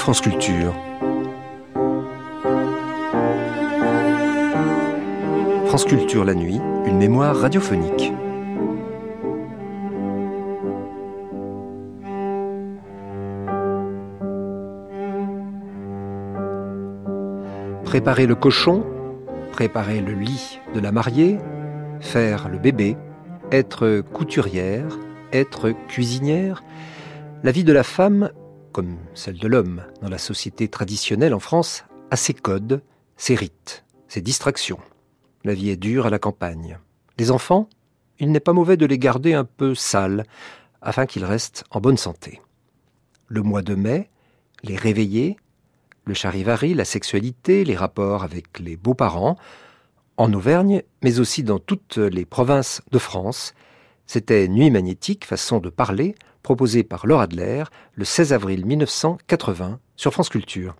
France Culture. France Culture la nuit, une mémoire radiophonique. Préparer le cochon, préparer le lit de la mariée, faire le bébé, être couturière, être cuisinière, la vie de la femme, comme celle de l'homme dans la société traditionnelle en France, a ses codes, ses rites, ses distractions. La vie est dure à la campagne. Les enfants, il n'est pas mauvais de les garder un peu sales, afin qu'ils restent en bonne santé. Le mois de mai, les réveiller, le charivari, la sexualité, les rapports avec les beaux-parents, en Auvergne, mais aussi dans toutes les provinces de France, c'était Nuit magnétique, façon de parler, proposée par Laura Adler le 16 avril 1980 sur France Culture.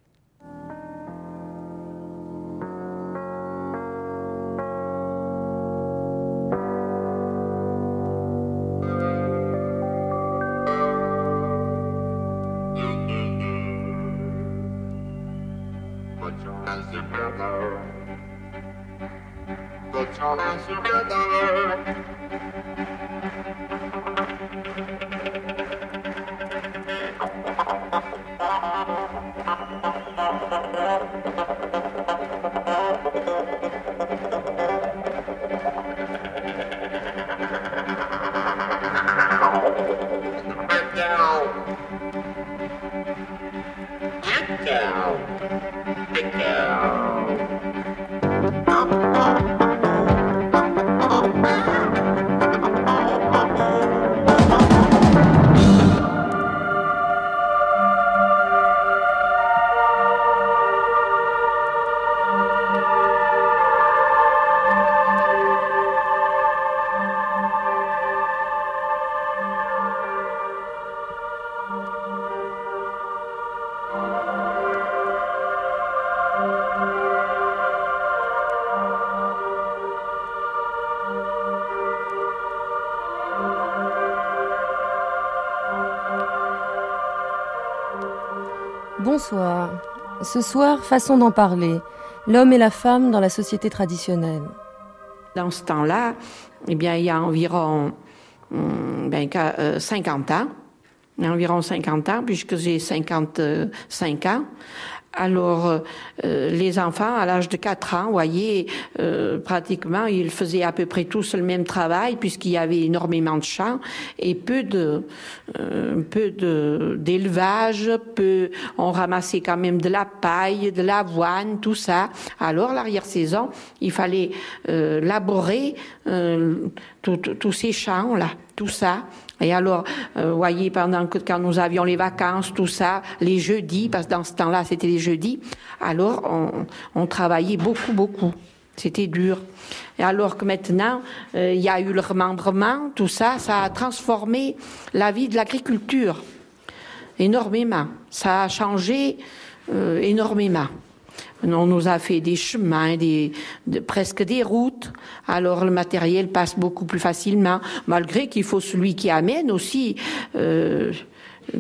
Bonsoir. Ce soir, façon d'en parler. L'homme et la femme dans la société traditionnelle. Dans ce temps-là, eh bien, il y a environ hum, ben, 50 euh, ans, environ 50 ans, puisque j'ai 55 ans. Alors, euh, les enfants, à l'âge de 4 ans, voyez, euh, pratiquement, ils faisaient à peu près tous le même travail, puisqu'il y avait énormément de champs et peu de, euh, peu de d'élevage, peu, on ramassait quand même de la paille, de l'avoine, tout ça. Alors, l'arrière-saison, il fallait laborer tous ces champs-là, tout ça. Et alors, euh, voyez, pendant que quand nous avions les vacances, tout ça, les jeudis, parce que dans ce temps-là, c'était les jeudis, alors on, on travaillait beaucoup, beaucoup. C'était dur. Et alors que maintenant, euh, il y a eu le remembrement, tout ça, ça a transformé la vie de l'agriculture énormément. Ça a changé euh, énormément. On nous a fait des chemins, des, presque des routes. Alors le matériel passe beaucoup plus facilement, malgré qu'il faut celui qui amène aussi, euh,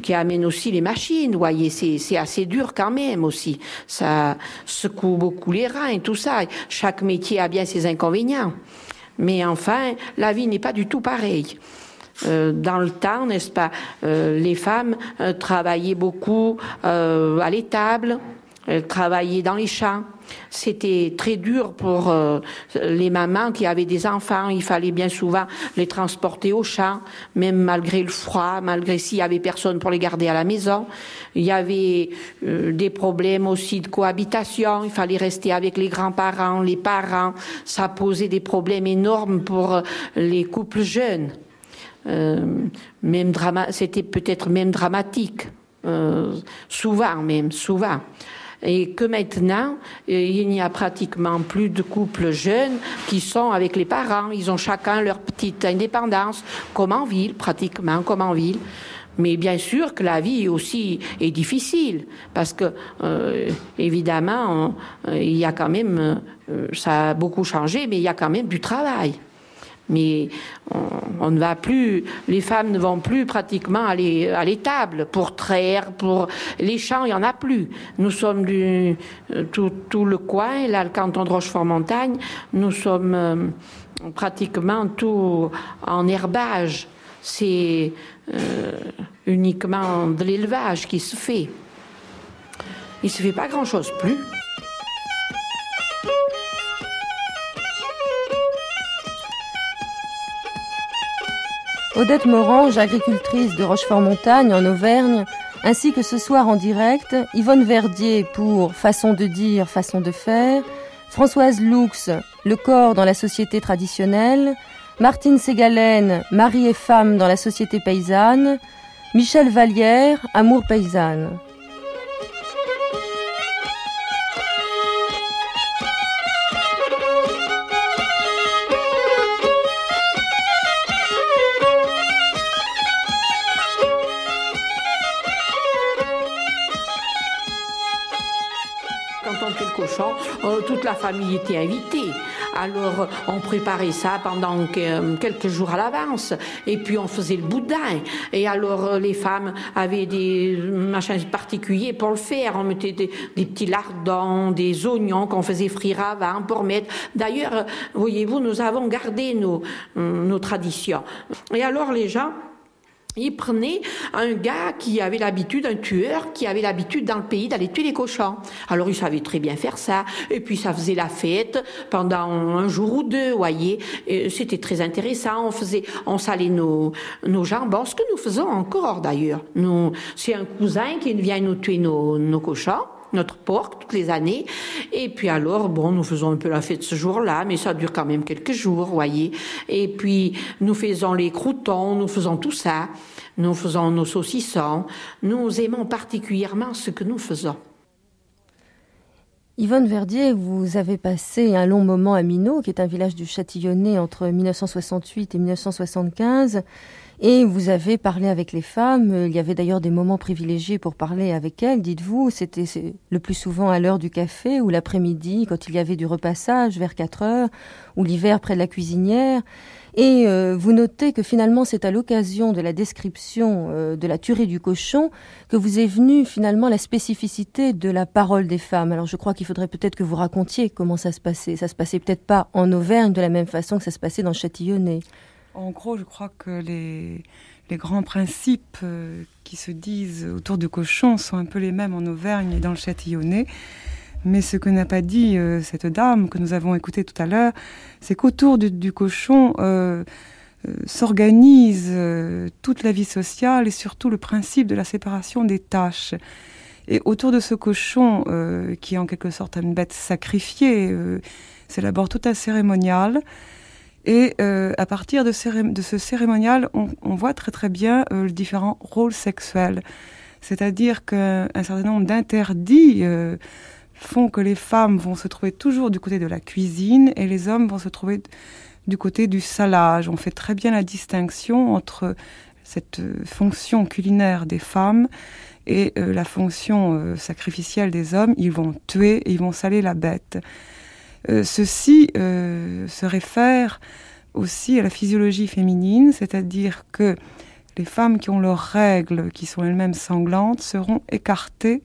qui amène aussi les machines. Voyez, c'est assez dur quand même aussi. Ça secoue beaucoup les reins et tout ça. Chaque métier a bien ses inconvénients. Mais enfin, la vie n'est pas du tout pareille. Euh, dans le temps, n'est-ce pas, euh, les femmes travaillaient beaucoup à l'étable, elle travaillait dans les champs. C'était très dur pour euh, les mamans qui avaient des enfants. Il fallait bien souvent les transporter au champ, même malgré le froid, malgré s'il y avait personne pour les garder à la maison. Il y avait euh, des problèmes aussi de cohabitation. Il fallait rester avec les grands-parents, les parents. Ça posait des problèmes énormes pour euh, les couples jeunes. même drama c'était peut-être même dramatique. souvent même, souvent et que maintenant, euh, il n'y a pratiquement plus de couples jeunes qui sont avec les parents. Ils ont chacun leur petite indépendance, comme en ville, pratiquement, comme en ville. Mais bien sûr que la vie aussi est difficile parce que euh, évidemment euh, il y a quand même ça a beaucoup changé, mais il y a quand même du travail. Mais on, ne va plus, les femmes ne vont plus pratiquement à l'étable pour traire, pour les champs, il y en a plus. Nous sommes du tout, tout le coin, là, le canton de Rochefort-Montagne, nous sommes euh, pratiquement tout en herbage. C'est euh, uniquement de l'élevage qui se fait. Il se fait pas grand-chose plus. Odette Morange, agricultrice de Rochefort-Montagne en Auvergne, ainsi que ce soir en direct, Yvonne Verdier pour Façon de dire, façon de faire, Françoise Lux, Le corps dans la société traditionnelle, Martine Ségalen, Mari et femme dans la société paysanne, Michel Vallière, Amour paysanne. Toute la famille était invitée. Alors on préparait ça pendant quelques jours à l'avance et puis on faisait le boudin. Et alors euh, les femmes avaient des machins particuliers pour le faire. On mettait des, petits lardons, des oignons qu'on faisait frire avant pour mettre. D'ailleurs, voyez-vous, nous avons gardé nos, nos traditions. Et alors les gens il prenait un gars qui avait l'habitude, un tueur, qui avait l'habitude dans le pays d'aller tuer les cochons. Alors il savait très bien faire ça. Et puis ça faisait la fête pendant un jour ou deux, voyez. C'était très intéressant. On faisait, on salait nos, nos jambons, ce que nous faisons encore d'ailleurs. Nous, c'est un cousin qui vient nous tuer nos, nos cochons notre porc toutes les années. Et puis alors, bon, nous faisons un peu la fête ce jour-là, mais ça dure quand même quelques jours, voyez. Et puis, nous faisons les croutons, nous faisons tout ça. Nous faisons nos saucissons. Nous aimons particulièrement ce que nous faisons. Yvonne Verdier, vous avez passé un long moment à Minot, qui est un village du Châtillonnais entre 1968 et 1975. Et vous avez parlé avec les femmes. Il y avait d'ailleurs des moments privilégiés pour parler avec elles, dites-vous. C'était le plus souvent à l'heure du café ou l'après-midi, quand il y avait du repassage vers 4 heures, ou l'hiver près de la cuisinière. Et euh, vous notez que finalement, c'est à l'occasion de la description euh, de la tuerie du cochon que vous est venue finalement la spécificité de la parole des femmes. Alors je crois qu'il faudrait peut-être que vous racontiez comment ça se passait. Ça se passait peut-être pas en Auvergne de la même façon que ça se passait dans le Châtillonnais. En gros, je crois que les, les grands principes euh, qui se disent autour du cochon sont un peu les mêmes en Auvergne et dans le Châtillonnais. Mais ce que n'a pas dit euh, cette dame que nous avons écoutée tout à l'heure, c'est qu'autour du, cochon euh, s'organise toute la vie sociale et surtout le principe de la séparation des tâches. Et autour de ce cochon, qui est en quelque sorte une bête sacrifiée, c'est d'abord tout un cérémonial. Et euh, à partir de, ce cérémonial, on, voit très très bien euh, les différents rôles sexuels. C'est-à-dire qu'un certain nombre d'interdits euh, font que les femmes vont se trouver toujours du côté de la cuisine et les hommes vont se trouver du côté du salage. On fait très bien la distinction entre cette fonction culinaire des femmes et la fonction sacrificielle des hommes. Ils vont tuer et ils vont saler la bête. Euh, ceci euh, se réfère aussi à la physiologie féminine, c'est-à-dire que les femmes qui ont leurs règles, qui sont elles-mêmes sanglantes, seront écartées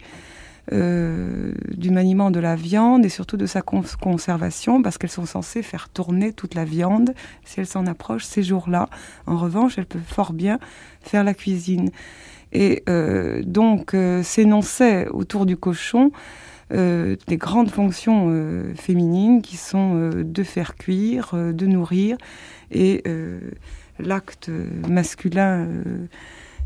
euh, du maniement de la viande et surtout de sa conservation parce qu'elles sont censées faire tourner toute la viande si elles s'en approchent ces jours-là. En revanche, elles peuvent fort bien faire la cuisine. Et donc, s'énonçait autour du cochon euh, des grandes fonctions euh, féminines qui sont euh, de faire cuire, de nourrir, et l'acte masculin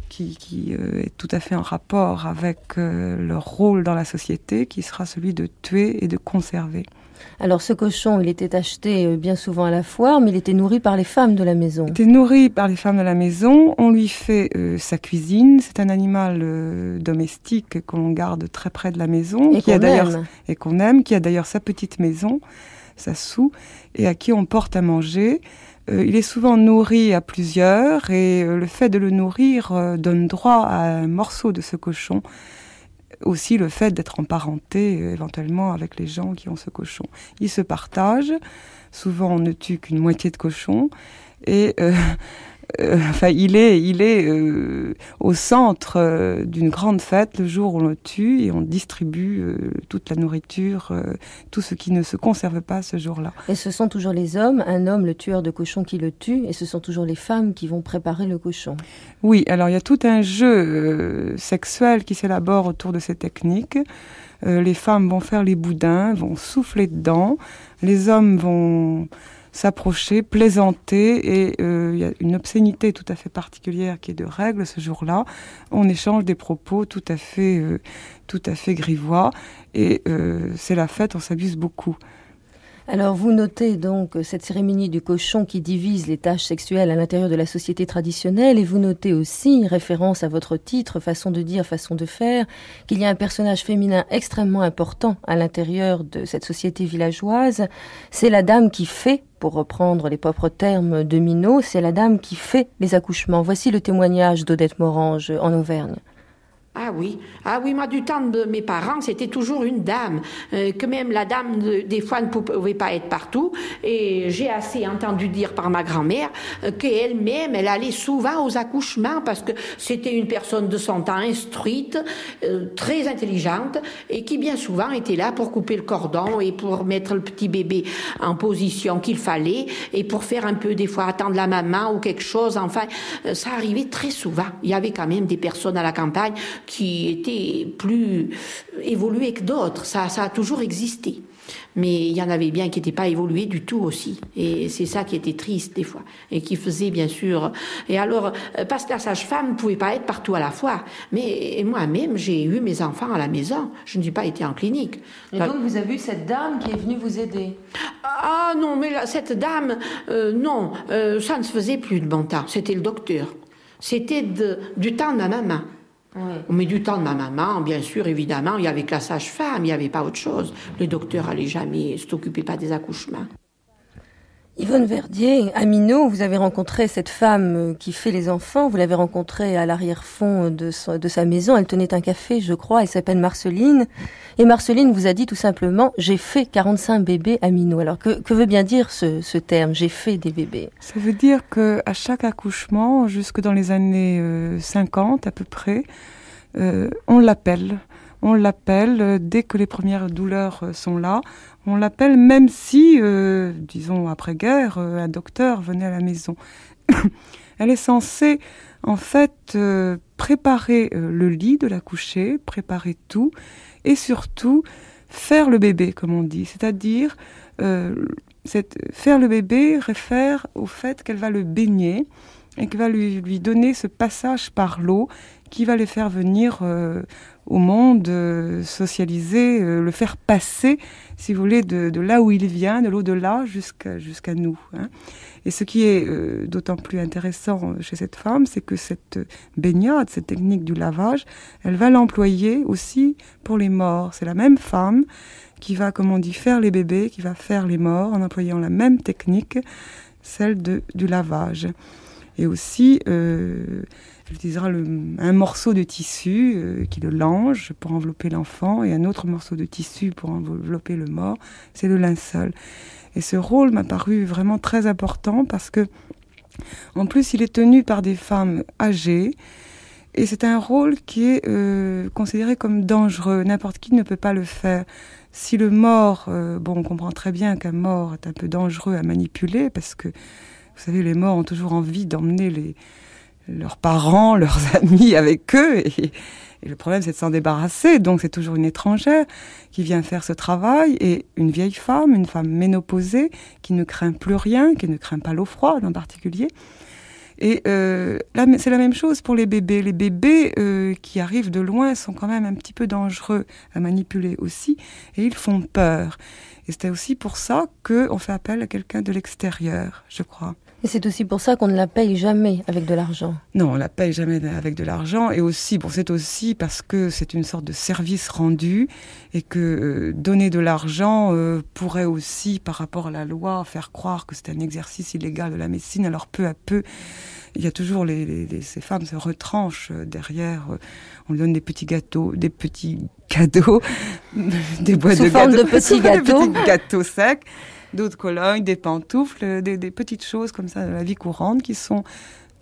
qui, qui est tout à fait en rapport avec leur rôle dans la société, qui sera celui de tuer et de conserver. Alors ce cochon, il était acheté euh, bien souvent à la foire, mais il était nourri par les femmes de la maison. Il était nourri par les femmes de la maison. On lui fait euh, sa cuisine. C'est un animal euh, domestique qu'on garde très près de la maison et qu'on aime. et qu'on aime, qui a d'ailleurs sa petite maison, sa sou, et à qui on porte à manger. il est souvent nourri à plusieurs et le fait de le nourrir donne droit à un morceau de ce cochon aussi le fait d'être en parenté euh, éventuellement avec les gens qui ont ce cochon. Ils se partagent. Souvent, on ne tue qu'une moitié de cochon. Et euh, enfin, il est, il est euh, au centre euh, d'une grande fête le jour où on le tue et on distribue toute la nourriture, tout ce qui ne se conserve pas ce jour-là. Et ce sont toujours les hommes, un homme, le tueur de cochon, qui le tue, et ce sont toujours les femmes qui vont préparer le cochon. Oui, alors il y a tout un jeu sexuel qui s'élabore autour de ces techniques. les femmes vont faire les boudins, vont souffler dedans, les hommes vont s'approcher, plaisanter, et euh, il y a une obscénité tout à fait particulière qui est de règle ce jour-là. On échange des propos tout à fait, euh, tout à fait grivois, et euh, c'est la fête, on s'abuse beaucoup. Alors vous notez donc cette cérémonie du cochon qui divise les tâches sexuelles à l'intérieur de la société traditionnelle et vous notez aussi, référence à votre titre, façon de dire, façon de faire, qu'il y a un personnage féminin extrêmement important à l'intérieur de cette société villageoise. C'est la dame qui fait pour reprendre les propres termes de Minot, c'est la dame qui fait les accouchements. Voici le témoignage d'Odette Morange en Auvergne. Ah oui, ah oui, moi du temps de mes parents, c'était toujours une dame, euh, que même la dame des fois ne pouvait pas être partout. Et j'ai assez entendu dire par ma grand-mère euh, qu'elle-même, elle allait souvent aux accouchements parce que c'était une personne de son temps instruite, euh, très intelligente et qui bien souvent était là pour couper le cordon et pour mettre le petit bébé en position qu'il fallait et pour faire un peu des fois attendre la maman ou quelque chose. Enfin, ça arrivait très souvent. Il y avait quand même des personnes à la campagne qui étaient plus évolués que d'autres. Ça, ça a toujours existé. Mais il y en avait bien qui n'étaient pas évolués du tout aussi. Et c'est ça qui était triste des fois. Et qui faisait bien sûr. Et alors, euh, parce que la sage-femme ne pouvait pas être partout à la fois. Mais moi-même, j'ai eu mes enfants à la maison. Je ne suis pas été en clinique. Et donc, vous avez eu cette dame qui est venue vous aider? Ah non, mais cette dame, euh, non, euh, ça ne se faisait plus de bon temps. C'était le docteur. C'était du temps de ma maman. On met du temps de ma maman, bien sûr, évidemment. Il y avait que la sage-femme, il n'y avait pas autre chose. Le docteur n'allait jamais s'occuper pas des accouchements. Yvonne Verdier, à Minot, vous avez rencontré cette femme euh, qui fait les enfants. Vous l'avez rencontrée à l'arrière-fond de, sa maison. Elle tenait un café, je crois. Elle s'appelle Marceline. Et Marceline vous a dit tout simplement J'ai fait 45 bébés à. Alors, que, veut bien dire ce, terme J'ai fait des bébés Ça veut dire que à chaque accouchement, jusque dans les années 50 euh, à peu près, euh, on l'appelle. On l'appelle dès que les premières douleurs sont là. On l'appelle même si, euh, disons après-guerre, euh, un docteur venait à la maison. Elle est censée, en fait, euh, préparer le lit de la coucher, préparer tout, et surtout faire le bébé, comme on dit. C'est-à-dire, faire le bébé réfère au fait qu'elle va le baigner et qu'elle va lui, donner ce passage par l'eau qui va les faire venir au monde, socialiser, le faire passer, si vous voulez, de, là où il vient, de l'au-delà jusqu'à jusqu'à nous. Hein. Et ce qui est euh, d'autant plus intéressant chez cette femme, c'est que cette baignade, cette technique du lavage, elle va l'employer aussi pour les morts. C'est la même femme qui va, comme on dit, faire les bébés, qui va faire les morts en employant la même technique, celle de, du lavage. Et aussi, elle utilisera un morceau de tissu euh, qui le lange pour envelopper l'enfant et un autre morceau de tissu pour envelopper le mort, c'est le linceul. Et ce rôle m'a paru vraiment très important parce que, en plus, il est tenu par des femmes âgées. Et c'est un rôle qui est euh, considéré comme dangereux. N'importe qui ne peut pas le faire. Si le mort, euh, bon, on comprend très bien qu'un mort est un peu dangereux à manipuler parce que, vous savez, les morts ont toujours envie d'emmener les, leurs parents, leurs amis avec eux. Et, le problème, c'est de s'en débarrasser. Donc, c'est toujours une étrangère qui vient faire ce travail et une vieille femme, une femme ménopausée, qui ne craint plus rien, qui ne craint pas l'eau froide en particulier. Et euh, c'est la même chose pour les bébés. Les bébés euh, qui arrivent de loin sont quand même un petit peu dangereux à manipuler aussi, et ils font peur. Et c'était aussi pour ça qu'on fait appel à quelqu'un de l'extérieur, je crois. Et c'est aussi pour ça qu'on ne la paye jamais avec de l'argent. Non, on la paye jamais avec de l'argent. Et aussi, bon, c'est aussi parce que c'est une sorte de service rendu et que euh, donner de l'argent euh, pourrait aussi, par rapport à la loi, faire croire que c'est un exercice illégal de la médecine. Alors peu à peu, il y a toujours les, ces femmes se retranchent euh, derrière. on donne des petits gâteaux, des petits cadeaux, des boîtes de gâteaux, de petits gâteaux, des petits gâteaux secs. D'autres colognes, des pantoufles, des, petites choses comme ça de la vie courante qui sont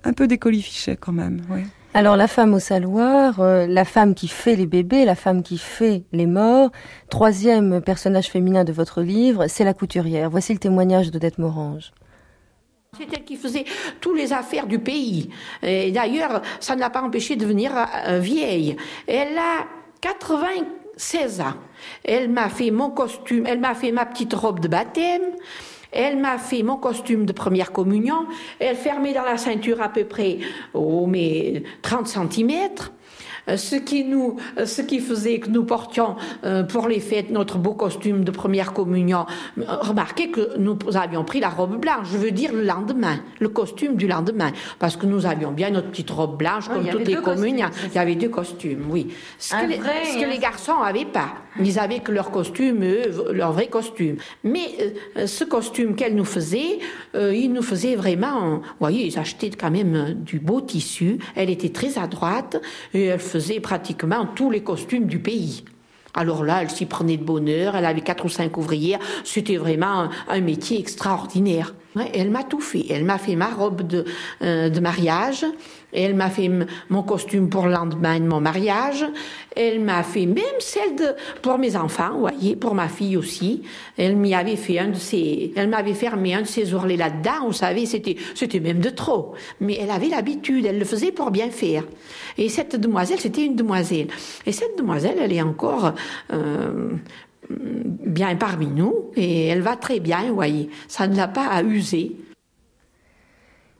un peu des colifichets quand même. Oui. Alors la femme au saloir, euh, la femme qui fait les bébés, la femme qui fait les morts. Troisième personnage féminin de votre livre, c'est la couturière. Voici le témoignage d'Odette Morange. C'est elle qui faisait toutes les affaires du pays. Et d'ailleurs, ça ne l'a pas empêché de devenir euh, vieille. Elle a 96 ans. Elle m'a fait mon costume, elle m'a fait ma petite robe de baptême. Elle m'a fait mon costume de première communion. Elle fermait dans la ceinture à peu près oh, mais 30 centimètres. Euh, ce qui nous, euh, ce qui faisait que nous portions euh, pour les fêtes notre beau costume de première communion. Remarquez que nous avions pris la robe blanche, je veux dire le lendemain, le costume du lendemain, parce que nous avions bien notre petite robe blanche comme toutes les communions. Il y avait deux costumes, oui. Ce que, les, ce que les garçons n'avaient pas. Ils avaient que leur costume, eux, leur vrai costume. Mais ce costume qu'elle nous faisait, il nous faisait vraiment, vous voyez, ils achetaient quand même du beau tissu. Elle était très adroite et elle faisait pratiquement tous les costumes du pays. Alors là, elle s'y prenait de bonheur, elle avait quatre ou cinq ouvrières, c'était vraiment un, métier extraordinaire. elle m'a tout fait. Elle m'a fait ma robe de, euh, de mariage, elle m'a fait mon costume pour le lendemain de mon mariage. Elle m'a fait même celle pour mes enfants, vous voyez, pour ma fille aussi. Elle m'y avait fait un de ses, elle m'avait fermé un de ses ourlets là-dedans, vous savez, c'était, c'était même de trop. Mais elle avait l'habitude, elle le faisait pour bien faire. Et cette demoiselle, c'était une demoiselle. Et cette demoiselle, elle est encore, euh, bien parmi nous et elle va très bien, vous voyez. Ça ne l'a pas à user.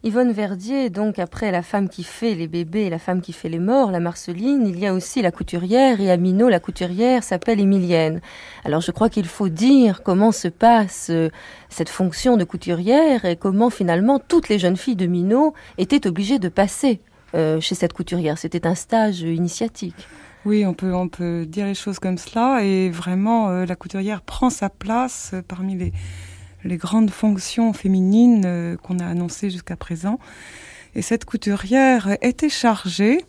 Yvonne Verdier, donc après la femme qui fait les bébés et la femme qui fait les morts, la Marceline, il y a aussi la couturière et à Minot, la couturière s'appelle Émilienne. Alors je crois qu'il faut dire comment se passe euh, cette fonction de couturière et comment finalement toutes les jeunes filles de Minot étaient obligées de passer euh, chez cette couturière. C'était un stage initiatique. Oui, on peut, on peut dire les choses comme cela et vraiment euh, la couturière prend sa place parmi les les grandes fonctions féminines euh, qu'on a annoncées jusqu'à présent. Et cette couturière était chargée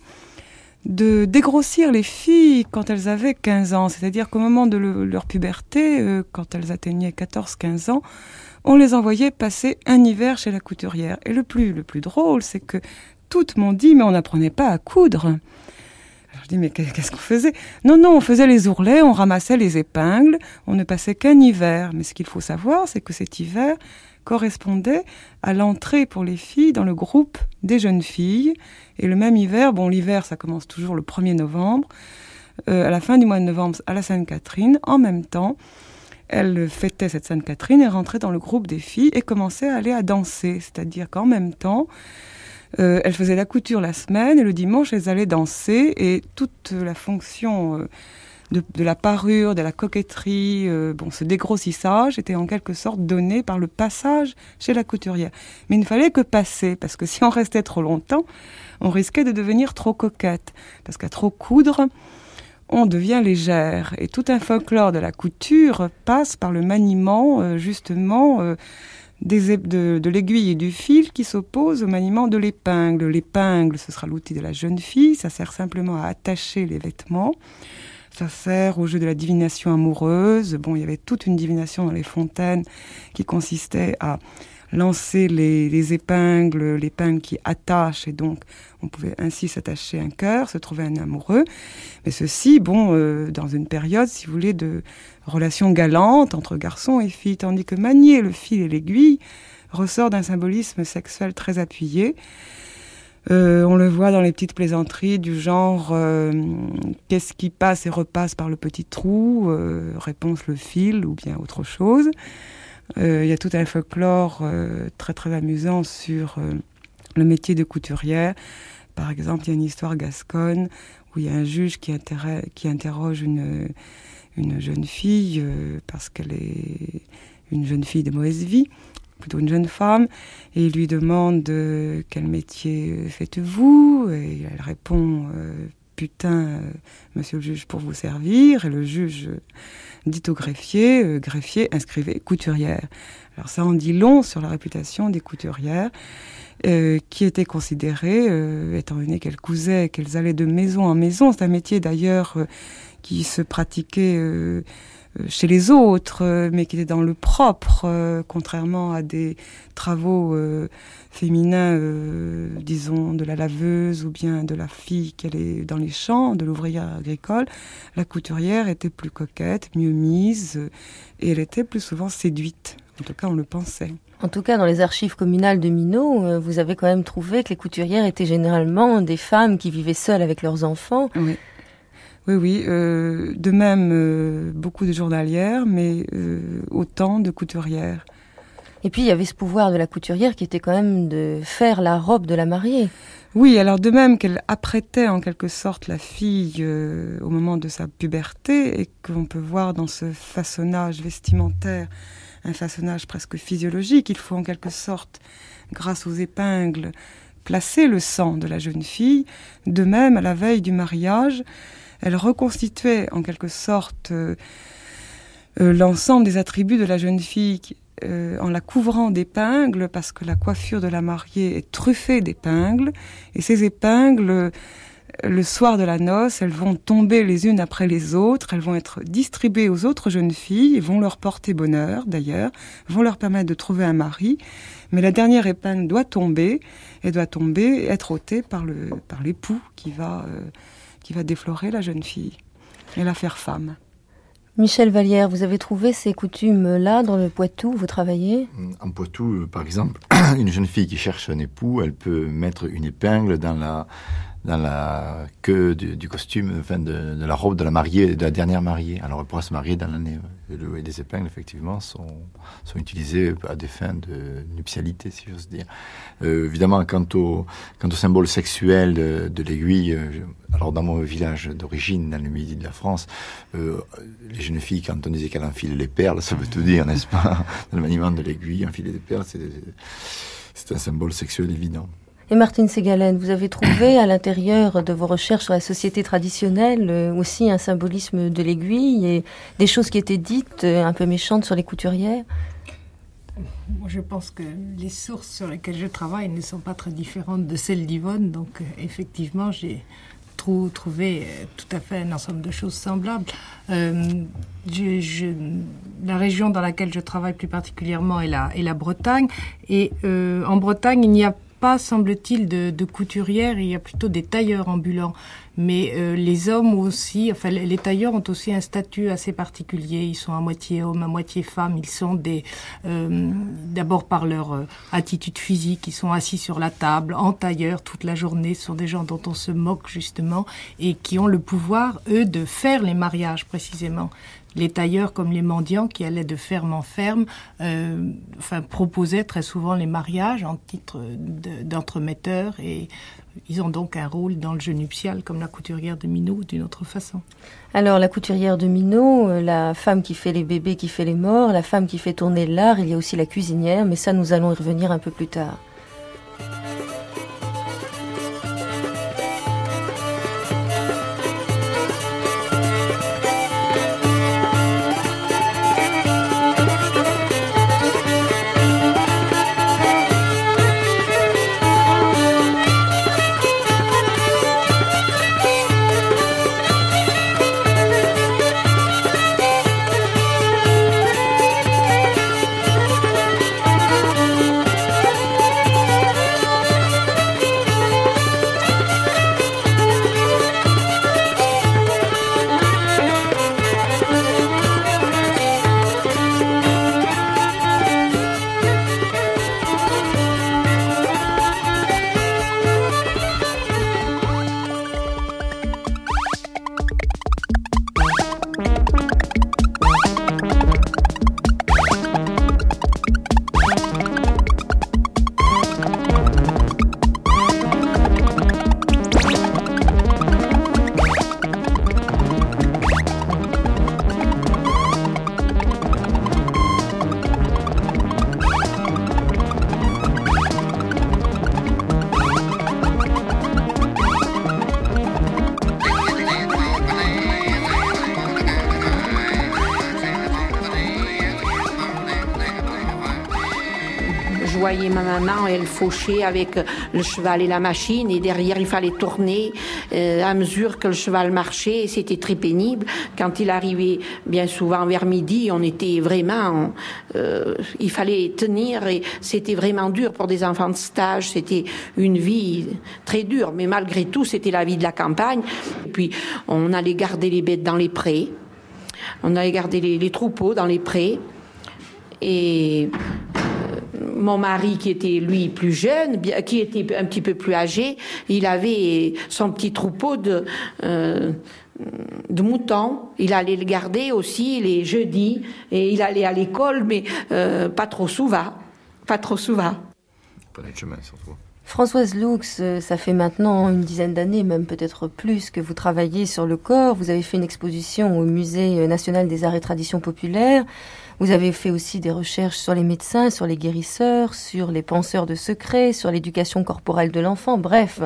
de dégrossir les filles quand elles avaient 15 ans, c'est-à-dire qu'au moment de leur puberté, euh, quand elles atteignaient 14-15 ans, on les envoyait passer un hiver chez la couturière. Et le plus, le plus drôle, c'est que toutes m'ont dit, mais on n'apprenait pas à coudre. Je dis, mais qu'est-ce qu'on faisait? Non, non, on faisait les ourlets, on ramassait les épingles, on ne passait qu'un hiver. Mais ce qu'il faut savoir, c'est que cet hiver correspondait à l'entrée pour les filles dans le groupe des jeunes filles. Et le même hiver, bon, l'hiver, ça commence toujours le 1er novembre, euh, à la fin du mois de novembre, à la Sainte-Catherine, en même temps, elle fêtait cette Sainte-Catherine et rentrait dans le groupe des filles et commençait à aller à danser. C'est-à-dire qu'en même temps, euh, elle faisait la couture la semaine et le dimanche, elles allaient danser et toute la fonction euh, de, la parure, de la coquetterie, euh, bon, ce dégrossissage était en quelque sorte donné par le passage chez la couturière. Mais il ne fallait que passer parce que si on restait trop longtemps, on risquait de devenir trop coquette parce qu'à trop coudre, on devient légère. Et tout un folklore de la couture passe par le maniement, justement, de, de l'aiguille et du fil qui s'opposent au maniement de l'épingle. L'épingle, ce sera l'outil de la jeune fille, ça sert simplement à attacher les vêtements. Ça sert au jeu de la divination amoureuse. Bon, il y avait toute une divination dans les fontaines qui consistait à lancer les, épingles, l'épingle qui attache, et donc on pouvait ainsi s'attacher un cœur, se trouver un amoureux. Mais ceci, bon, euh, dans une période, si vous voulez, de relations galantes entre garçons et filles, tandis que manier le fil et l'aiguille ressort d'un symbolisme sexuel très appuyé. Euh, on le voit dans les petites plaisanteries du genre euh, qu'est-ce qui passe et repasse par le petit trou Réponse le fil ou bien autre chose. Euh, il y a tout un folklore euh, très très amusant sur euh, le métier de couturière. Par exemple, il y a une histoire gasconne où il y a un juge qui, interroge une jeune fille parce qu'elle est une jeune fille de mauvaise vie, plutôt une jeune femme, et il lui demande quel métier faites-vous? Et elle répond putain, monsieur le juge, pour vous servir. Et le juge dit au greffier, euh, greffier, inscrivez couturière. Alors ça en dit long sur la réputation des couturières, euh, qui étaient considérées, euh, étant donné qu'elles cousaient, qu'elles allaient de maison en maison. C'est un métier d'ailleurs qui se pratiquait chez les autres, mais qui étaient dans le propre, contrairement à des travaux féminins, disons, de la laveuse ou bien de la fille qui allait dans les champs, de l'ouvrière agricole. La couturière était plus coquette, mieux mise, et elle était plus souvent séduite. En tout cas, on le pensait. En tout cas, dans les archives communales de Minot, euh, vous avez quand même trouvé que les couturières étaient généralement des femmes qui vivaient seules avec leurs enfants. Oui. Oui, oui. Euh, de même, euh, beaucoup de journalières, mais autant de couturières. Et puis, il y avait ce pouvoir de la couturière qui était quand même de faire la robe de la mariée. Oui, alors de même qu'elle apprêtait en quelque sorte la fille au moment de sa puberté, et qu'on peut voir dans ce façonnage vestimentaire un façonnage presque physiologique. Il faut en quelque sorte, grâce aux épingles, placer le sang de la jeune fille. De même, à la veille du mariage, elle reconstituait en quelque sorte euh, euh, l'ensemble des attributs de la jeune fille euh, en la couvrant d'épingles, parce que la coiffure de la mariée est truffée d'épingles, et ces épingles le soir de la noce, elles vont tomber les unes après les autres, elles vont être distribuées aux autres jeunes filles, vont leur porter bonheur d'ailleurs, vont leur permettre de trouver un mari, mais la dernière épingle doit tomber, et doit tomber et être ôtée par le par l'époux qui euh, qui va déflorer la jeune fille et la faire femme. Michel Vallière, vous avez trouvé ces coutumes-là dans le Poitou, vous travaillez? En Poitou, euh, par exemple, une jeune fille qui cherche un époux, elle peut mettre une épingle dans la, dans la queue du, costume, enfin de, la robe de la mariée, de la dernière mariée. Alors elle pourra se marier dans l'année. Et les épingles, effectivement, sont, sont utilisées à des fins de nuptialité, si j'ose dire. Euh, évidemment, quant au, symbole sexuel de, l'aiguille, euh, alors dans mon village d'origine, dans le midi de la France, euh, les jeunes filles, quand on disait qu'elles enfilent les perles, ça veut tout dire, n'est-ce pas? Dans le maniement de l'aiguille, enfiler des perles, c'est un symbole sexuel évident. Et Martine Ségalène, vous avez trouvé à l'intérieur de vos recherches sur la société traditionnelle euh, aussi un symbolisme de l'aiguille et des choses qui étaient dites euh, un peu méchantes sur les couturières? Moi, je pense que les sources sur lesquelles je travaille ne sont pas très différentes de celles d'Yvonne, donc euh, effectivement, j'ai trouvé tout à fait un ensemble de choses semblables. La région dans laquelle je travaille plus particulièrement est la, est la Bretagne. Et en Bretagne, il n'y a pas, semble-t-il, de, de couturières, il y a plutôt des tailleurs ambulants. Mais euh, les hommes aussi, enfin les tailleurs ont aussi un statut assez particulier. Ils sont à moitié hommes, à moitié femmes. Ils sont des, euh, d'abord par leur euh, attitude physique, ils sont assis sur la table en tailleur toute la journée. Ce sont des gens dont on se moque justement et qui ont le pouvoir eux de faire les mariages précisément les tailleurs comme les mendiants qui allaient de ferme en ferme, euh, proposaient très souvent les mariages en titre d'entremetteur et ils ont donc un rôle dans le jeu nuptial comme la couturière de Minot d'une autre façon. Alors la couturière de Minot, euh, la femme qui fait les bébés, qui fait les morts, la femme qui fait tourner l'art, il y a aussi la cuisinière, mais ça nous allons y revenir un peu plus tard. Avec le cheval et la machine, et derrière il fallait tourner euh, à mesure que le cheval marchait, et c'était très pénible. Quand il arrivait bien souvent vers midi, on était vraiment, euh, il fallait tenir, et c'était vraiment dur pour des enfants de stage. C'était une vie très dure, mais malgré tout, c'était la vie de la campagne. Et puis on allait garder les bêtes dans les prés, on allait garder les troupeaux dans les prés. Et mon mari, qui était lui plus jeune, qui était un petit peu plus âgé, il avait son petit troupeau de, euh, de moutons. Il allait le garder aussi les jeudis et il allait à l'école, mais euh, pas trop souvent. Pas trop souvent. chemin, surtout. Françoise Lux, euh, ça fait maintenant une dizaine d'années, même peut-être plus, que vous travaillez sur le corps. Vous avez fait une exposition au Musée national des arts et traditions populaires. Vous avez fait aussi des recherches sur les médecins, sur les guérisseurs, sur les penseurs de secrets, sur l'éducation corporelle de l'enfant. Bref,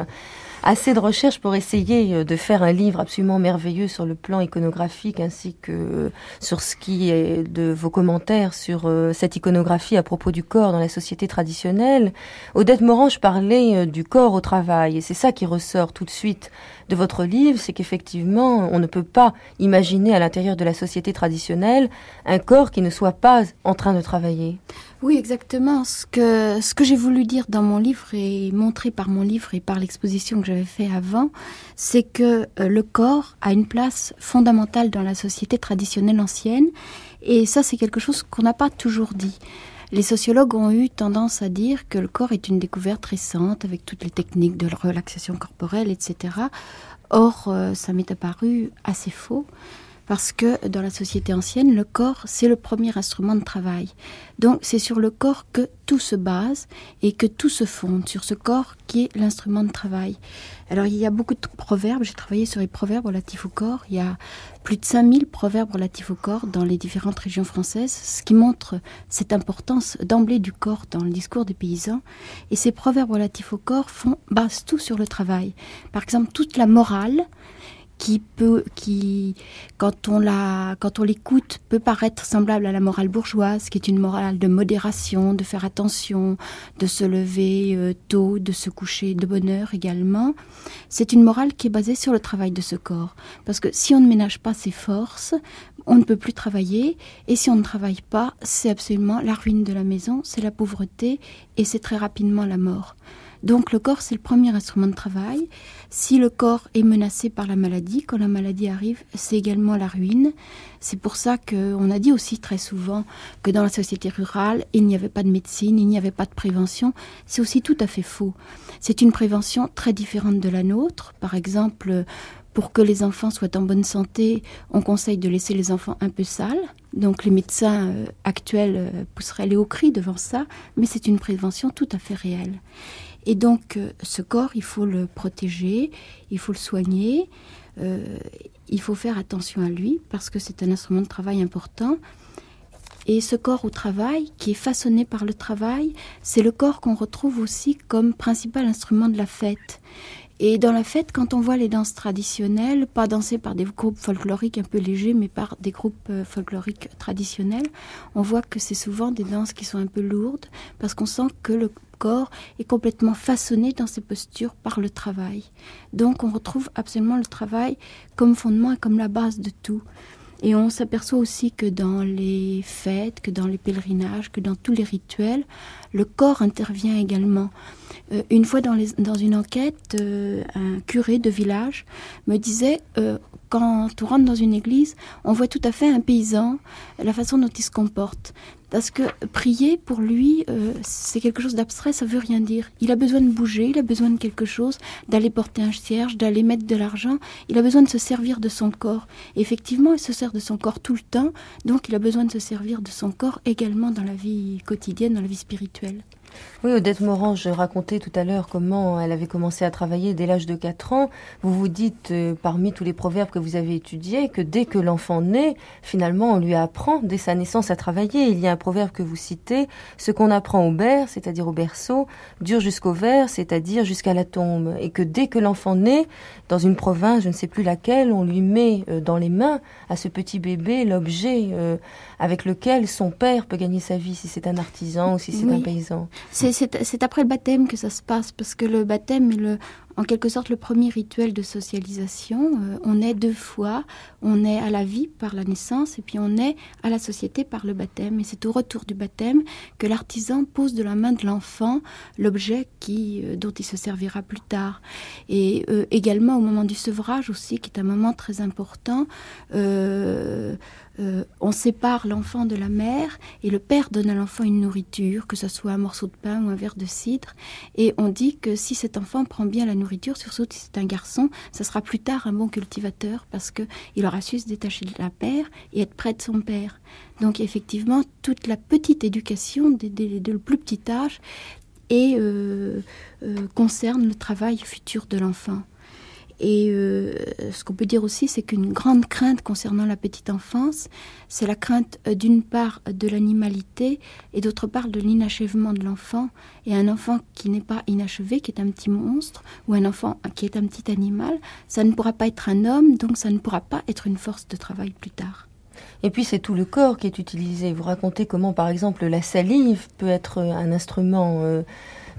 assez de recherches pour essayer euh, de faire un livre absolument merveilleux sur le plan iconographique ainsi que sur ce qui est de vos commentaires sur euh, cette iconographie à propos du corps dans la société traditionnelle. Odette Morange parlait euh, du corps au travail et c'est ça qui ressort tout de suite de votre livre, c'est qu'effectivement, on ne peut pas imaginer à l'intérieur de la société traditionnelle un corps qui ne soit pas en train de travailler. Oui, exactement. Ce que, ce que j'ai voulu dire dans mon livre et montrer par mon livre et par l'exposition que j'avais fait avant, c'est que euh, le corps a une place fondamentale dans la société traditionnelle ancienne. Et ça, c'est quelque chose qu'on n'a pas toujours dit. Les sociologues ont eu tendance à dire que le corps est une découverte récente avec toutes les techniques de relaxation corporelle, etc. Or, euh, ça m'est apparu assez faux parce que dans la société ancienne, le corps, c'est le premier instrument de travail. Donc c'est sur le corps que tout se base et que tout se fonde, sur ce corps qui est l'instrument de travail. Alors il y a beaucoup de proverbes, j'ai travaillé sur les proverbes relatifs au corps, il y a plus de 5000 proverbes relatifs au corps dans les différentes régions françaises, ce qui montre cette importance d'emblée du corps dans le discours des paysans. Et ces proverbes relatifs au corps font, basent tout sur le travail. Par exemple, toute la morale, qui peut, qui, quand on la, quand on l'écoute, peut paraître semblable à la morale bourgeoise, qui est une morale de modération, de faire attention, de se lever euh, tôt, de se coucher de bonne heure également. C'est une morale qui est basée sur le travail de ce corps. Parce que si on ne ménage pas ses forces, on ne peut plus travailler. Et si on ne travaille pas, c'est absolument la ruine de la maison, c'est la pauvreté et c'est très rapidement la mort. Donc le corps, c'est le premier instrument de travail. Si le corps est menacé par la maladie, quand la maladie arrive, c'est également la ruine. C'est pour ça qu'on a dit aussi très souvent que dans la société rurale, il n'y avait pas de médecine, il n'y avait pas de prévention. C'est aussi tout à fait faux. C'est une prévention très différente de la nôtre. Par exemple, pour que les enfants soient en bonne santé, on conseille de laisser les enfants un peu sales. Donc les médecins euh, actuels euh, pousseraient les hauts cris devant ça, mais c'est une prévention tout à fait réelle. Et donc, euh, ce corps, il faut le protéger, il faut le soigner, euh, il faut faire attention à lui parce que c'est un instrument de travail important. Et ce corps au travail, qui est façonné par le travail, c'est le corps qu'on retrouve aussi comme principal instrument de la fête. Et dans la fête, quand on voit les danses traditionnelles, pas dansées par des groupes folkloriques un peu légers, mais par des groupes euh, folkloriques traditionnels, on voit que c'est souvent des danses qui sont un peu lourdes, parce qu'on sent que le corps est complètement façonné dans ses postures par le travail. Donc on retrouve absolument le travail comme fondement et comme la base de tout. Et on s'aperçoit aussi que dans les fêtes, que dans les pèlerinages, que dans tous les rituels, le corps intervient également. Euh, une fois dans, une enquête, euh, un curé de village me disait euh, quand on rentre dans une église, on voit tout à fait un paysan, la façon dont il se comporte. Parce que prier, pour lui, c'est quelque chose d'abstrait, ça veut rien dire. Il a besoin de bouger, il a besoin de quelque chose, d'aller porter un cierge, d'aller mettre de l'argent. Il a besoin de se servir de son corps. effectivement, il se sert de son corps tout le temps, donc il a besoin de se servir de son corps également dans la vie quotidienne, dans la vie spirituelle. Oui, Odette Morand, je racontais tout à l'heure comment elle avait commencé à travailler dès l'âge de 4 ans. Vous vous dites, euh, parmi tous les proverbes que vous avez étudiés, que dès que l'enfant naît, finalement, on lui apprend dès sa naissance à travailler. Il y a un proverbe que vous citez, ce qu'on apprend au berceau, c'est-à-dire au berceau, dure jusqu'au verre, c'est-à-dire jusqu'à la tombe. Et que dès que l'enfant naît, dans une province, je ne sais plus laquelle, on lui met euh, dans les mains à ce petit bébé l'objet euh, avec lequel son père peut gagner sa vie, si c'est un artisan ou si c'est un paysan. C'est après le baptême que ça se passe, parce que le baptême est le, en quelque sorte le premier rituel de socialisation. Euh, on est deux fois, on est à la vie par la naissance et puis on est à la société par le baptême. Et c'est au retour du baptême que l'artisan pose de la main de l'enfant l'objet qui, euh, dont il se servira plus tard. Et euh, également au moment du sevrage aussi, qui est un moment très important. Euh, on sépare l'enfant de la mère et le père donne à l'enfant une nourriture, que ce soit un morceau de pain ou un verre de cidre. Et on dit que si cet enfant prend bien la nourriture, surtout si c'est un garçon, ça sera plus tard un bon cultivateur parce qu'il aura su se détacher de la mère et être près de son père. Donc effectivement, toute la petite éducation dès, le plus petit âge et euh, euh, concerne le travail futur de l'enfant. Et euh, ce qu'on peut dire aussi, c'est qu'une grande crainte concernant la petite enfance, c'est la crainte euh, d'une part de l'animalité et d'autre part de l'inachèvement de l'enfant. Et un enfant qui n'est pas inachevé, qui est un petit monstre, ou un enfant qui est un petit animal, ça ne pourra pas être un homme, donc ça ne pourra pas être une force de travail plus tard. Et puis c'est tout le corps qui est utilisé. Vous racontez comment, par exemple, la salive peut être un instrument. Euh,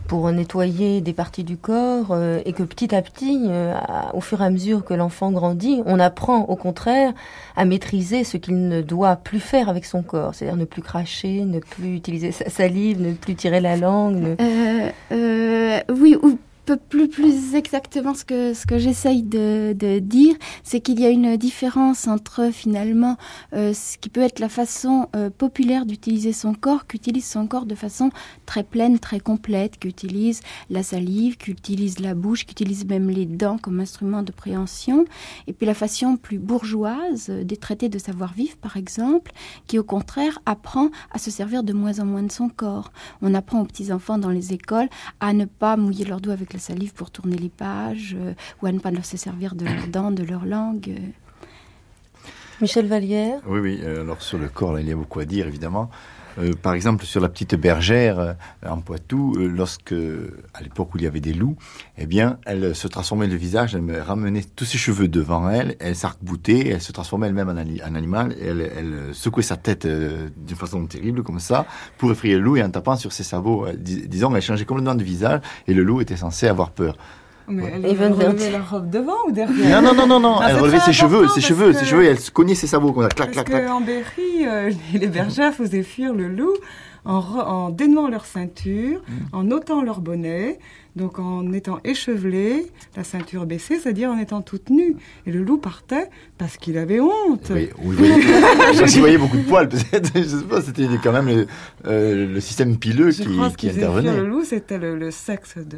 pour nettoyer des parties du corps euh, et que petit à petit, euh, au fur et à mesure que l'enfant grandit, on apprend au contraire à maîtriser ce qu'il ne doit plus faire avec son corps, c'est-à-dire ne plus cracher, ne plus utiliser sa salive, ne plus tirer la langue. Euh, oui, ou peu plus, plus exactement ce que, ce que j'essaye de, de, dire, c'est qu'il y a une différence entre finalement euh, ce qui peut être la façon euh, populaire d'utiliser son corps, qu'utilise son corps de façon très pleine, très complète, qu'utilise la salive, qu'utilise la bouche, qu'utilise même les dents comme instrument de préhension, et puis la façon plus bourgeoise euh, des traités de savoir-vivre, par exemple, qui au contraire apprend à se servir de moins en moins de son corps. On apprend aux petits-enfants dans les écoles à ne pas mouiller leurs doigts avec la salive pour tourner les pages, euh, ou à ne pas se servir de leurs dents, de leur langue. Euh. Michel Vallière Oui, oui. Euh, alors sur le corps, il y a beaucoup à dire, évidemment. Par exemple, sur la petite bergère en Poitou, lorsque, à l'époque où il y avait des loups, eh bien, elle se transformait le visage, elle me ramenait tous ses cheveux devant elle, elle s'arc-boutait, elle se transformait elle-même en, animal, et elle, secouait sa tête d'une façon terrible, comme ça, pour effrayer le loup, et en tapant sur ses sabots, disons, elle changeait complètement de visage, et le loup était censé avoir peur. Mais elle relevait la robe devant ou derrière Non, non, non, non, elle relevait ses cheveux, ses cheveux, ses cheveux, et elle cognait ses sabots comme ça, clac, clac, clac. Parce qu'en Berry, euh, les bergers faisaient fuir le loup en, en dénouant leur ceinture, mm. en ôtant leur bonnet, donc en étant échevelé, la ceinture baissée, c'est-à-dire en étant toute nue. Et le loup partait parce qu'il avait honte. Oui, oui, oui. beaucoup de poils, peut-être. Je sais pas, c'était quand même le, euh, système pileux qui, qui intervenait. Le loup, c'était le, sexe de,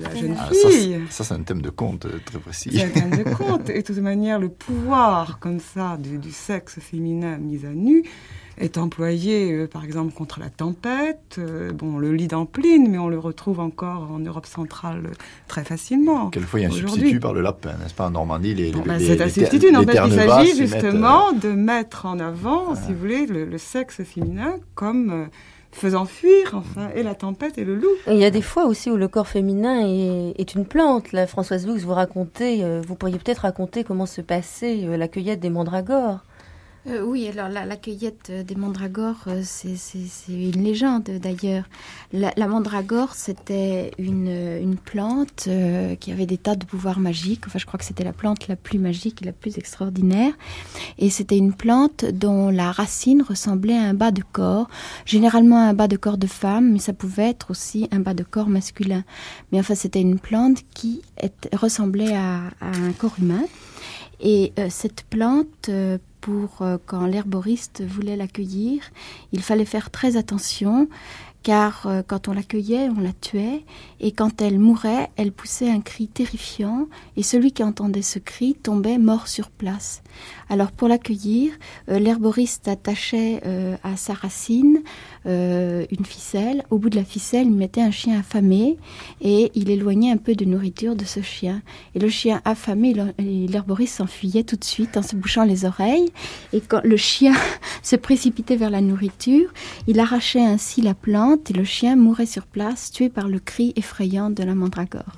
la jeune ah, fille. Ça, c'est un thème de conte euh, très précis. C'est un thème de conte. Et de toute manière, le pouvoir, comme ça, du, du sexe féminin mis à nu, est employé, euh, par exemple, contre la tempête. Euh, bon, le lit d'Ampline, mais on le retrouve encore en Europe centrale très facilement. Quelquefois, il y a un substitut par le lapin, n'est-ce pas En Normandie, les, ben, C'est un substitut. En fait, il s'agit justement euh, de mettre en avant, si vous voulez, le, sexe féminin comme faisant fuir, enfin, et la tempête et le loup. il y a des fois aussi où le corps féminin est, une plante. La Françoise Lux, vous racontez, vous pourriez peut-être raconter comment se passait la cueillette des mandragores. Euh, oui, alors la, cueillette des mandragores, euh, c'est une légende d'ailleurs. La, mandragore, c'était une, plante euh, qui avait des tas de pouvoirs magiques. Enfin, je crois que c'était la plante la plus magique et la plus extraordinaire. Et c'était une plante dont la racine ressemblait à un bas de corps, généralement un bas de corps de femme, mais ça pouvait être aussi un bas de corps masculin. Mais enfin, c'était une plante qui ressemblait à, un corps humain. Et cette plante pour euh, quand l'herboriste voulait l'accueillir, il fallait faire très attention car euh, quand on l'accueillait, on la tuait, et quand elle mourait, elle poussait un cri terrifiant, et celui qui entendait ce cri tombait mort sur place. Alors pour l'accueillir, euh, l'herboriste attachait à sa racine euh, une ficelle. Au bout de la ficelle, il mettait un chien affamé et il éloignait un peu de nourriture de ce chien. Et le chien affamé, l'herboriste s'enfuyait tout de suite en se bouchant les oreilles. Et quand le chien se précipitait vers la nourriture, il arrachait ainsi la plante et le chien mourait sur place, tué par le cri effrayant de la mandragore.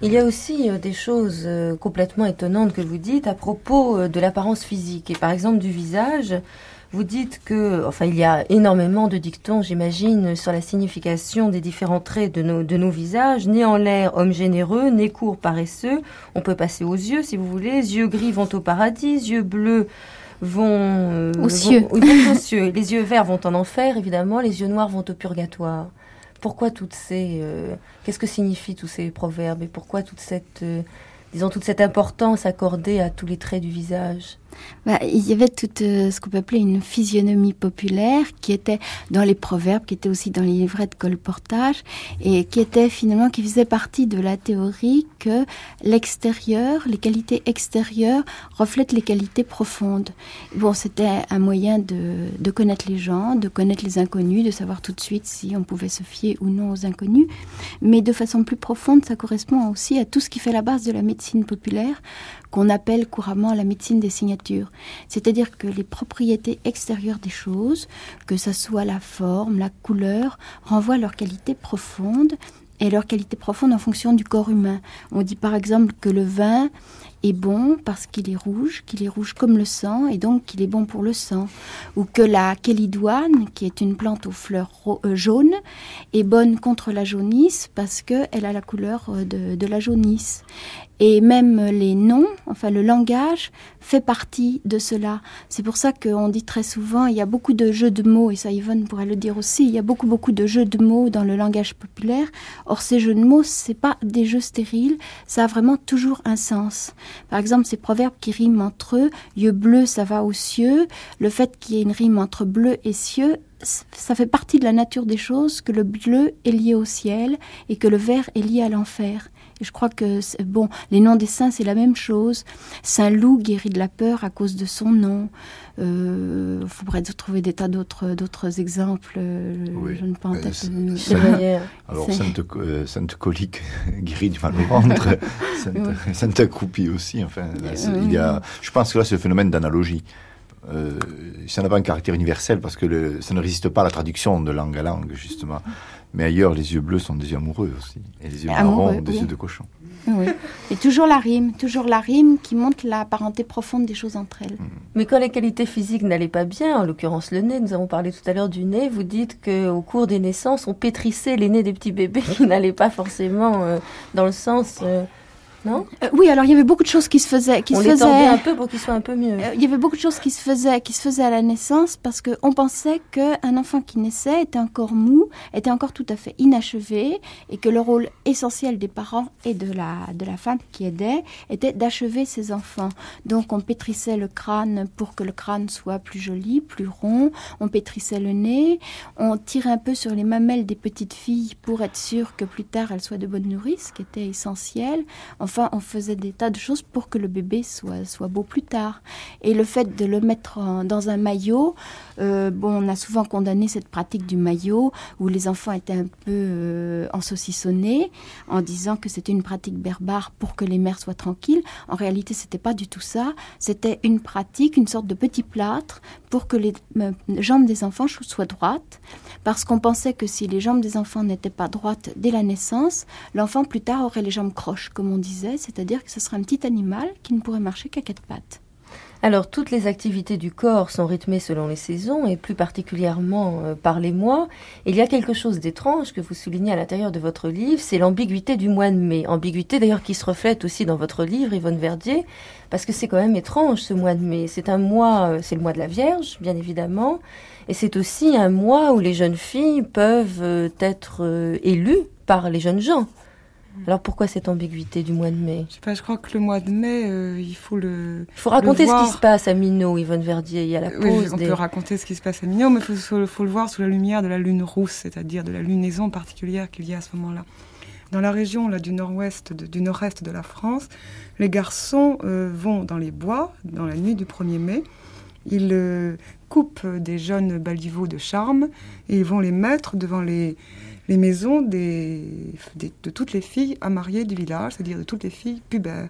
Il y a aussi euh, des choses euh, complètement étonnantes que vous dites à propos de l'apparence physique et par exemple du visage. Vous dites que, enfin, il y a énormément de dictons, j'imagine, sur la signification des différents traits de nos, de nos visages. Né en l'air, homme généreux, nez court, paresseux. On peut passer aux yeux, si vous voulez. Yeux gris vont au paradis, yeux bleus vont, euh, aux, cieux. Les yeux verts vont en enfer, évidemment. Les yeux noirs vont au purgatoire. Pourquoi toutes ces, euh, qu'est-ce que signifient tous ces proverbes et pourquoi toute cette, euh, disons toute cette importance accordée à tous les traits du visage? Bah, il y avait toute euh, ce qu'on peut appeler une physionomie populaire qui était dans les proverbes, qui était aussi dans les livrets de colportage et qui était finalement qui faisait partie de la théorie que l'extérieur, les qualités extérieures reflètent les qualités profondes. Bon, c'était un moyen de, de connaître les gens, de connaître les inconnus, de savoir tout de suite si on pouvait se fier ou non aux inconnus, mais de façon plus profonde, ça correspond aussi à tout ce qui fait la base de la médecine populaire, qu'on appelle couramment la médecine des signatures. C'est-à-dire que les propriétés extérieures des choses, que ce soit la forme, la couleur, renvoient leur qualité profonde et leur qualité profonde en fonction du corps humain. On dit par exemple que le vin est bon parce qu'il est rouge, qu'il est rouge comme le sang et donc qu'il est bon pour le sang. Ou que la kélidoine, qui est une plante aux fleurs euh, jaunes, est bonne contre la jaunisse parce qu'elle a la couleur euh, de, la jaunisse. Et même les noms, enfin le langage, fait partie de cela. C'est pour ça qu'on dit très souvent, il y a beaucoup de jeux de mots, et ça Yvonne pourrait le dire aussi, il y a beaucoup beaucoup de jeux de mots dans le langage populaire. Or ces jeux de mots, c'est pas des jeux stériles, ça a vraiment toujours un sens. Par exemple, ces proverbes qui riment entre eux, yeux bleus, ça va aux cieux, le fait qu'il y ait une rime entre bleu et cieux, ça fait partie de la nature des choses que le bleu est lié au ciel et que le vert est lié à l'enfer. Je crois que, bon, les noms des saints, c'est la même chose. Saint Loup guérit de la peur à cause de son nom. Il euh, faudrait trouver des tas d'autres, d'autres exemples. Euh, je ne pas en tête. alors, Sainte, euh, Sainte Colique guérit du mal au ventre. Sainte, Sainte Accroupie aussi. Enfin, il y a, je pense que là, c'est le phénomène d'analogie. Euh, ça n'a pas un caractère universel parce que le, ça ne résiste pas à la traduction de langue à langue, justement. Mais ailleurs, les yeux bleus sont des yeux amoureux aussi. Et les yeux marrons, des yeux de cochon. Oui. Et toujours la rime, toujours la rime qui montre la parenté profonde des choses entre elles. Mm. Mais quand les qualités physiques n'allaient pas bien, en l'occurrence le nez, nous avons parlé tout à l'heure du nez, vous dites qu'au cours des naissances, on pétrissait les nez des petits bébés qui n'allaient pas forcément euh, dans le sens... Euh, non? Euh, Oui, alors il y avait beaucoup de choses qui se faisaient. Qui on se les faisaient... un peu pour qu'ils soient un peu mieux. Euh, il y avait beaucoup de choses qui se faisaient, qui se faisaient à la naissance parce qu'on pensait qu'un enfant qui naissait était encore mou, était encore tout à fait inachevé et que le rôle essentiel des parents et de la, de la femme qui aidait était d'achever ses enfants. Donc on pétrissait le crâne pour que le crâne soit plus joli, plus rond. On pétrissait le nez. On tirait un peu sur les mamelles des petites filles pour être sûr que plus tard elles soient de bonnes nourrices, ce qui était essentiel. Enfin, on faisait des tas de choses pour que le bébé soit, soit beau plus tard. Et le fait de le mettre dans un maillot, euh, bon, on a souvent condamné cette pratique du maillot où les enfants étaient un peu euh, ensaucissonnés en disant que c'était une pratique berbare pour que les mères soient tranquilles. En réalité, c'était pas du tout ça. C'était une pratique, une sorte de petit plâtre pour que les euh, jambes des enfants soient droites, parce qu'on pensait que si les jambes des enfants n'étaient pas droites dès la naissance, l'enfant plus tard aurait les jambes croches, comme on disait c'est-à-dire que ce sera un petit animal qui ne pourrait marcher qu'à quatre pattes. Alors, toutes les activités du corps sont rythmées selon les saisons et plus particulièrement euh, par les mois. il y a quelque chose d'étrange que vous soulignez à l'intérieur de votre livre, c'est l'ambiguïté du mois de mai. Ambiguïté d'ailleurs qui se reflète aussi dans votre livre, Yvonne Verdier, parce que c'est quand même étrange ce mois de mai. C'est un mois, euh, c'est le mois de la Vierge, bien évidemment, et c'est aussi un mois où les jeunes filles peuvent euh, être élues par les jeunes gens. Alors pourquoi cette ambiguïté du mois de mai? Je sais pas, je crois que le mois de mai, euh, il faut le. Il faut raconter ce qui se passe à Minot, Yvonne Verdier, il y a la pause. Oui, on peut raconter ce qui se passe à Minot, mais il faut, le voir sous la lumière de la lune rousse, c'est-à-dire de la lunaison particulière qu'il y a à ce moment-là. Dans la région là, du nord-ouest, du nord-est de la France, les garçons euh, vont dans les bois dans la nuit du 1er mai. Ils euh, coupent des jeunes baliveaux de charme et ils vont les mettre devant les, les maisons des, de toutes les filles à marier du village, c'est-à-dire de toutes les filles pubères.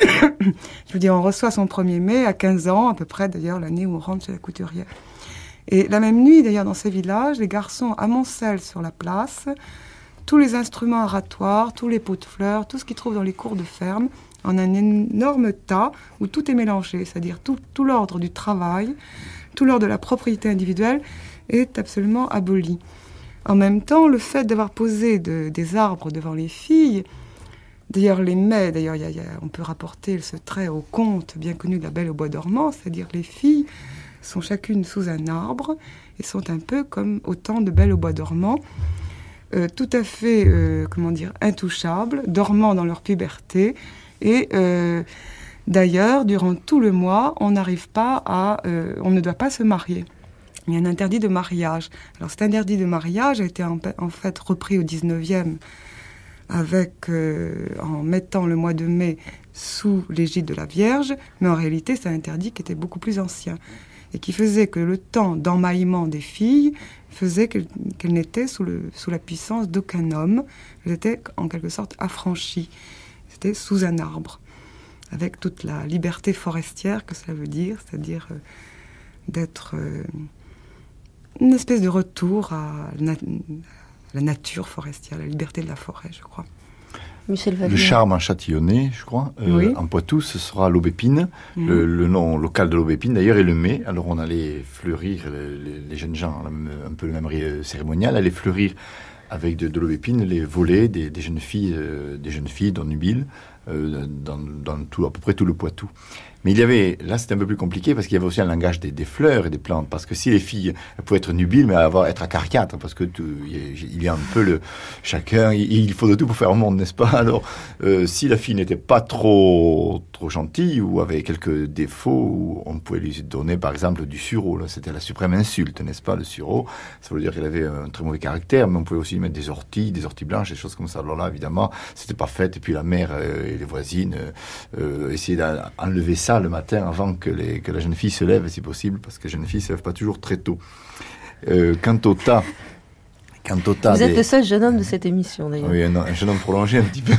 Je veux dire, on reçoit son 1er mai à 15 ans, à peu près d'ailleurs l'année où on rentre chez la couturière. Et la même nuit, d'ailleurs, dans ces villages, les garçons amoncellent sur la place tous les instruments aratoires, tous les pots de fleurs, tout ce qu'ils trouvent dans les cours de ferme, en un énorme tas où tout est mélangé, c'est-à-dire tout, l'ordre du travail, tout l'ordre de la propriété individuelle est absolument aboli. En même temps, le fait d'avoir posé des arbres devant les filles, d'ailleurs les mets, d'ailleurs on peut rapporter ce trait au conte bien connu de la Belle au bois dormant, c'est-à-dire les filles sont chacune sous un arbre et sont un peu comme autant de Belles au bois dormant, euh, tout à fait, euh, comment dire, intouchables, dormant dans leur puberté et euh, D'ailleurs, durant tout le mois, on n'arrive pas à, on ne doit pas se marier. Il y a un interdit de mariage. Alors cet interdit de mariage a été en, fait repris au 19e avec, euh, en mettant le mois de mai sous l'égide de la Vierge, mais en réalité c'est un interdit qui était beaucoup plus ancien et qui faisait que le temps d'emmaillement des filles faisait qu'elles n'étaient sous la puissance d'aucun homme, elles étaient en quelque sorte affranchies, c'était sous un arbre, avec toute la liberté forestière que cela veut dire, c'est-à-dire euh, d'être... Euh, une espèce de retour à la nature forestière, la liberté de la forêt, je crois. Michel le charme en châtillonné, je crois. Euh, en Poitou, ce sera l'aubépine. Mhm. Le, nom local de l'aubépine, d'ailleurs, est le mai. Alors, on allait fleurir, les, jeunes gens, un peu le même cérémonial, allaient fleurir avec de, l'aubépine les volets des, jeunes filles, euh, des jeunes filles dans Nubile, euh, dans tout, à peu près tout le Poitou. Mais il y avait, là c'était un peu plus compliqué parce qu'il y avait aussi un langage des, fleurs et des plantes. Parce que si les filles elles pouvaient être nubiles, mais avoir, être acariâtres, parce que il y a un peu le chacun, il, faut de tout pour faire un monde, n'est-ce pas? Alors, euh, si la fille n'était pas trop trop gentille ou avait quelques défauts, on pouvait lui donner par exemple du sureau. C'était la suprême insulte, n'est-ce pas Le sureau, ça veut dire qu'elle avait un très mauvais caractère, mais on pouvait aussi lui mettre des orties, des orties blanches, des choses comme ça. Alors là, évidemment, c'était pas fait. Et puis la mère euh, et les voisines euh, essayaient d'enlever ça le matin avant que, les, la jeune fille se lève, si possible, parce que la jeune fille ne se lève pas toujours très tôt. Euh, quant au tas, vous êtes le seul jeune homme de cette émission, d'ailleurs. Oui, un, jeune homme prolongé un petit peu.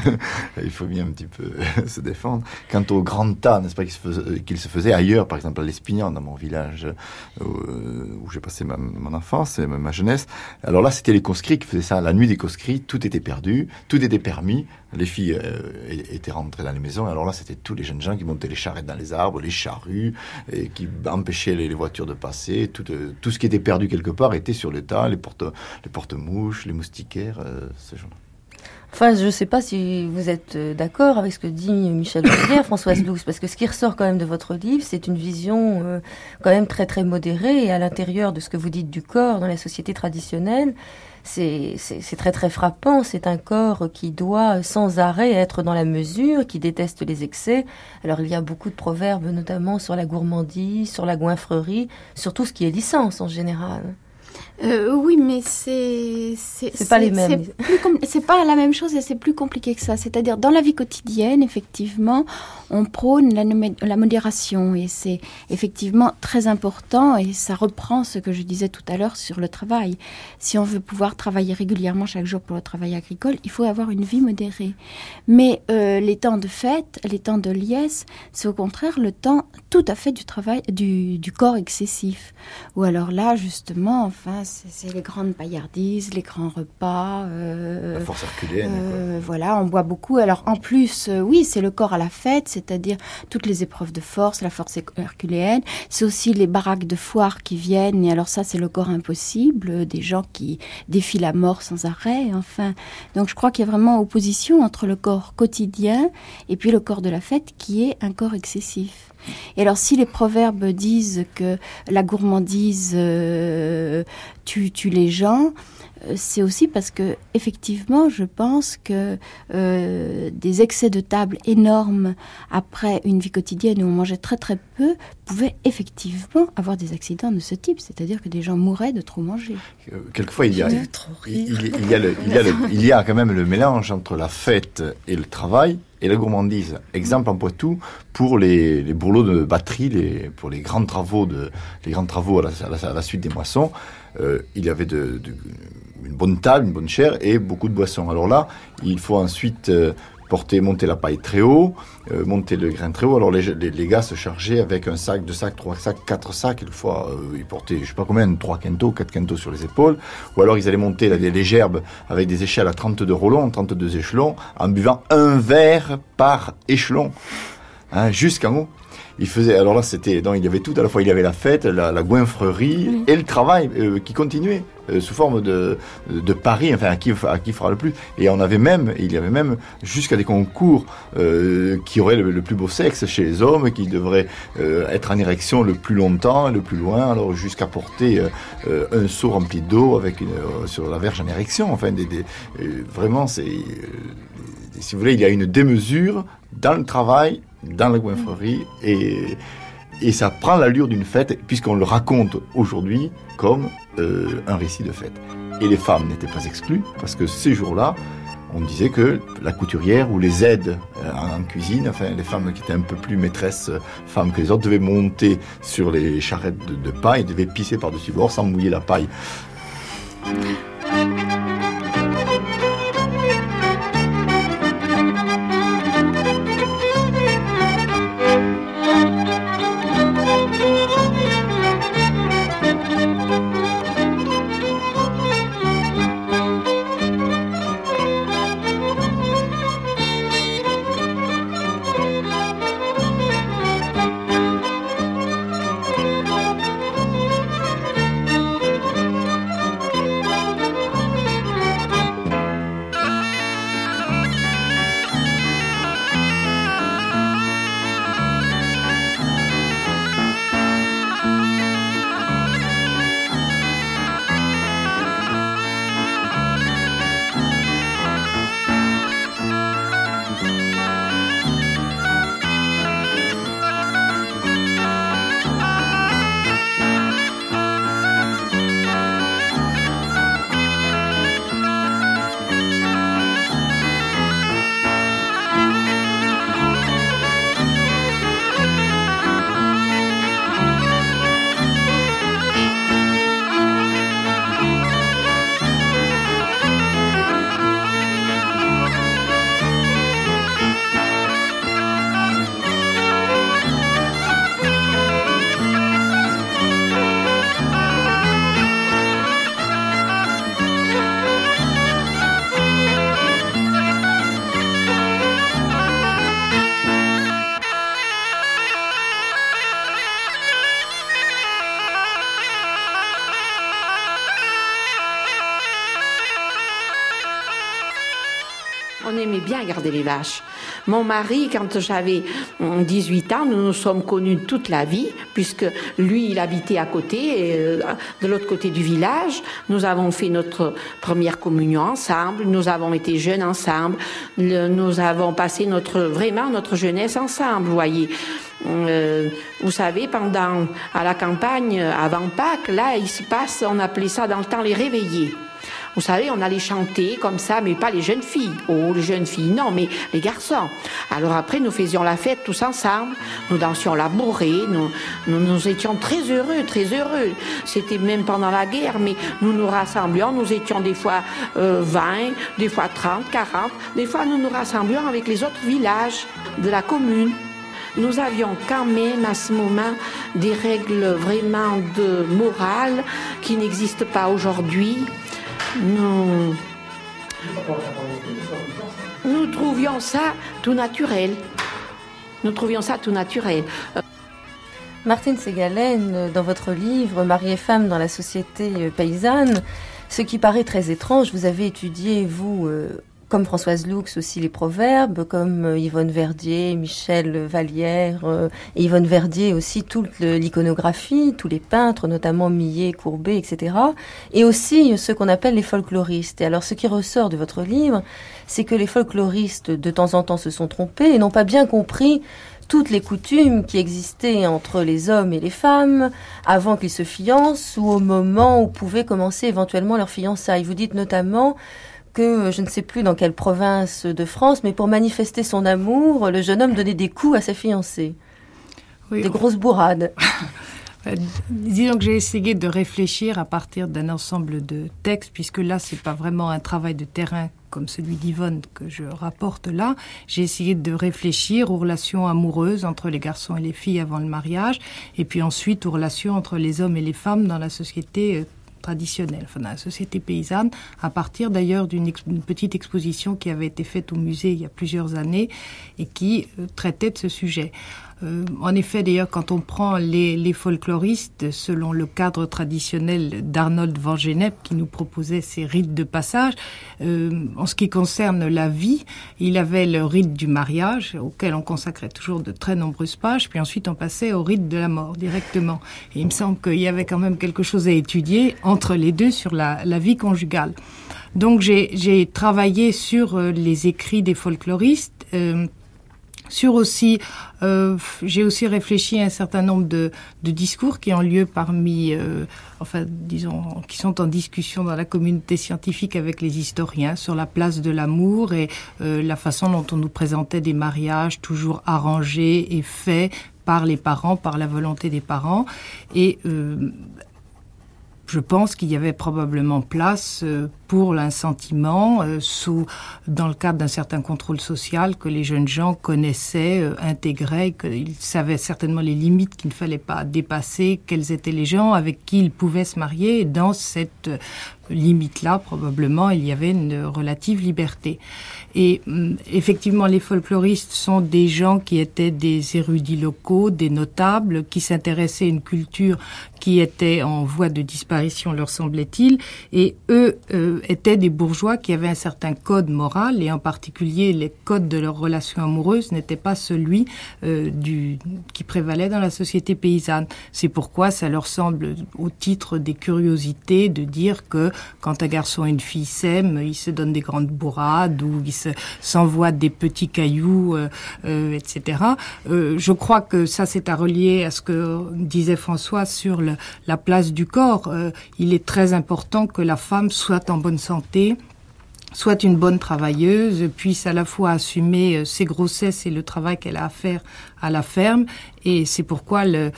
Il faut bien un petit peu se défendre. Quant au grand tas, n'est-ce pas, qu'il se, faisait ailleurs, par exemple à l'Espignan, dans mon village euh, où, j'ai passé ma, mon enfance et ma, jeunesse. Alors là, c'était les conscrits qui faisaient ça. La nuit des conscrits, tout était perdu, tout était permis. Les filles euh, étaient rentrées dans les maisons. Alors là, c'était tous les jeunes gens qui montaient les charrettes dans les arbres, les charrues, et qui empêchaient les, voitures de passer. Tout, euh, tout ce qui était perdu quelque part était sur le tas, les porte, les porte mouches, les moustiquaires, euh, ce genre Enfin, je ne sais pas si vous êtes euh, d'accord avec ce que dit Michel Rivière, Françoise Lux, parce que ce qui ressort quand même de votre livre, c'est une vision euh, quand même très très modérée et à l'intérieur de ce que vous dites du corps dans la société traditionnelle. C'est très très frappant. C'est un corps qui doit sans arrêt être dans la mesure, qui déteste les excès. Alors il y a beaucoup de proverbes, notamment sur la gourmandise, sur la goinfrerie, sur tout ce qui est licence en général. Euh, oui, mais c'est c'est pas les mêmes. C'est pas la même chose et c'est plus compliqué que ça. C'est-à-dire dans la vie quotidienne, effectivement, on prône la, la modération et c'est effectivement très important et ça reprend ce que je disais tout à l'heure sur le travail. Si on veut pouvoir travailler régulièrement chaque jour pour le travail agricole, il faut avoir une vie modérée. Mais euh, les temps de fête, les temps de liesse, c'est au contraire le temps tout à fait du travail, du, du corps excessif. Ou alors là, justement, enfin c'est les grandes paillardises, les grands repas. Euh, la force herculéenne. Euh, voilà, on boit beaucoup. Alors en plus, euh, oui, c'est le corps à la fête, c'est-à-dire toutes les épreuves de force, la force herculéenne. C'est aussi les baraques de foire qui viennent. Et alors ça, c'est le corps impossible, des gens qui défient la mort sans arrêt. Enfin, donc je crois qu'il y a vraiment opposition entre le corps quotidien et puis le corps de la fête qui est un corps excessif. Et alors, si les proverbes disent que la gourmandise euh, tue, les gens, c'est aussi parce que effectivement, je pense que euh, des excès de table énormes après une vie quotidienne où on mangeait très très peu pouvaient effectivement avoir des accidents de ce type, c'est-à-dire que des gens mouraient de trop manger. Quelquefois, il y a, il y a quand même le mélange entre la fête et le travail et la gourmandise. Exemple en Poitou pour les, les bourrelots de batterie, les, pour les grands travaux de les grands travaux à la, à la, suite des moissons, euh, il y avait une bonne table, une bonne chair et beaucoup de boissons. Alors là, il faut ensuite euh, porter, monter la paille très haut, euh, monter le grain très haut. Alors les, les, gars se chargeaient avec un sac, deux sacs, trois sacs, quatre sacs. Une fois, euh, ils portaient, je sais pas combien, trois quintaux, quatre quintaux sur les épaules. Ou alors ils allaient monter les, les gerbes avec des échelles à 32 roulons, 32 échelons, en buvant un verre par échelon, hein, jusqu'en haut. Il faisait, alors là, c'était, donc il y avait tout à la fois, il y avait la fête, la, la goinfrerie et le travail euh, qui continuait euh, sous forme de, de pari, enfin, à qui, à qui fera le plus. Et on avait même, il y avait même jusqu'à des concours euh, qui auraient le, plus beau sexe chez les hommes, qui devraient être en érection le plus longtemps, le plus loin, alors jusqu'à porter un seau rempli d'eau avec une, sur la verge en érection. Enfin, des, des vraiment, c'est, si vous voulez, il y a une démesure dans le travail, dans la goinfrerie et et ça prend l'allure d'une fête, puisqu'on le raconte aujourd'hui comme euh, un récit de fête. Et les femmes n'étaient pas exclues, parce que ces jours-là, on disait que la couturière ou les aides euh, en, cuisine, enfin les femmes qui étaient un peu plus maîtresses euh, femmes que les autres, devaient monter sur les charrettes de, de paille, devaient pisser par-dessus bord sans mouiller la paille. Mari, quand j'avais 18 ans, nous nous sommes connus toute la vie, puisque lui, il habitait à côté, euh, de l'autre côté du village. Nous avons fait notre première communion ensemble, nous avons été jeunes ensemble, nous avons passé notre, vraiment notre jeunesse ensemble, vous voyez. Euh, vous savez, pendant, à la campagne, avant Pâques, là, il se passe, on appelait ça dans le temps les réveillés. Vous savez, on allait chanter comme ça, mais pas les jeunes filles. Oh, les jeunes filles, non, mais les garçons. Alors après, nous faisions la fête tous ensemble. Nous dansions la bourrée. Nous, nous, étions très heureux, très heureux. C'était même pendant la guerre, mais nous nous rassemblions. Nous étions des fois 20, euh, des fois 30, 40. Des fois, nous nous rassemblions avec les autres villages de la commune nous avions quand même à ce moment des règles vraiment de morale qui n'existent pas aujourd'hui. Nous, nous trouvions ça tout naturel. Nous trouvions ça tout naturel. Martine Ségalen, dans votre livre Marie et femme dans la société paysanne, ce qui paraît très étrange, vous avez étudié, vous, euh, comme Françoise Lux aussi les proverbes, comme euh, Yvonne Verdier, Michel Vallière euh, Yvonne Verdier aussi toute l'iconographie, tous les peintres, notamment Millet, Courbet, etc. Et aussi ceux qu'on appelle les folkloristes. Et alors ce qui ressort de votre livre, c'est que les folkloristes de temps en temps se sont trompés et n'ont pas bien compris toutes les coutumes qui existaient entre les hommes et les femmes avant qu'ils se fiancent ou au moment où pouvaient commencer éventuellement leur fiançailles. Vous dites notamment que je ne sais plus dans quelle province de France, mais pour manifester son amour, le jeune homme donnait des coups à sa fiancée. des grosses bourrades. Euh, disons que j'ai essayé de réfléchir à partir d'un ensemble de textes, puisque là, c'est pas vraiment un travail de terrain comme celui d'Yvonne que je rapporte là. J'ai essayé de réfléchir aux relations amoureuses entre les garçons et les filles avant le mariage, et puis ensuite aux relations entre les hommes et les femmes dans la société euh, traditionnelle, enfin, la société paysanne, à partir d'ailleurs d'une petite exposition qui avait été faite au musée il y a plusieurs années et qui euh, traitait de ce sujet. Euh, en effet, d'ailleurs, quand on prend les, folkloristes, selon le cadre traditionnel d'Arnold van Gennep, qui nous proposait ces rites de passage, euh, en ce qui concerne la vie, il avait le rite du mariage, auquel on consacrait toujours de très nombreuses pages, puis ensuite on passait au rite de la mort directement. Il me semble qu'il y avait quand même quelque chose à étudier entre les deux sur la, vie conjugale. Donc j'ai travaillé sur euh, les écrits des folkloristes. Sur aussi, euh, j'ai aussi réfléchi à un certain nombre de, de discours qui ont lieu parmi, euh, enfin, disons, qui sont en discussion dans la communauté scientifique avec les historiens sur la place de l'amour et euh, la façon dont on nous présentait des mariages toujours arrangés et faits par les parents, par la volonté des parents. Et je pense qu'il y avait probablement place euh, pour l'assentiment euh, sous dans le cadre d'un certain contrôle social que les jeunes gens connaissaient, euh, intégraient, qu'ils savaient certainement les limites qu'il ne fallait pas dépasser, quels étaient les gens avec qui ils pouvaient se marier. Et dans cette limite-là, probablement, il y avait une relative liberté. Et hum, effectivement, les folkloristes sont des gens qui étaient des érudits locaux, des notables, qui s'intéressaient à une culture qui était en voie de disparition, leur semblait-il, et eux euh, étaient des bourgeois qui avaient un certain code moral, et en particulier les codes de leur relation amoureuse n'étaient pas celui euh, du, qui prévalait dans la société paysanne. C'est pourquoi ça leur semble, au titre des curiosités, de dire que quand un garçon et une fille s'aiment, ils se donnent des grandes bourrades ou ils s'envoient des petits cailloux, euh, euh, etc. Je crois que ça, c'est à relier à ce que disait François sur la place du corps. Il est très important que la femme soit en santé soit une bonne travailleuse, puisse à la fois assumer euh, ses grossesses et le travail qu'elle a à faire à la ferme. Et c'est pourquoi, le,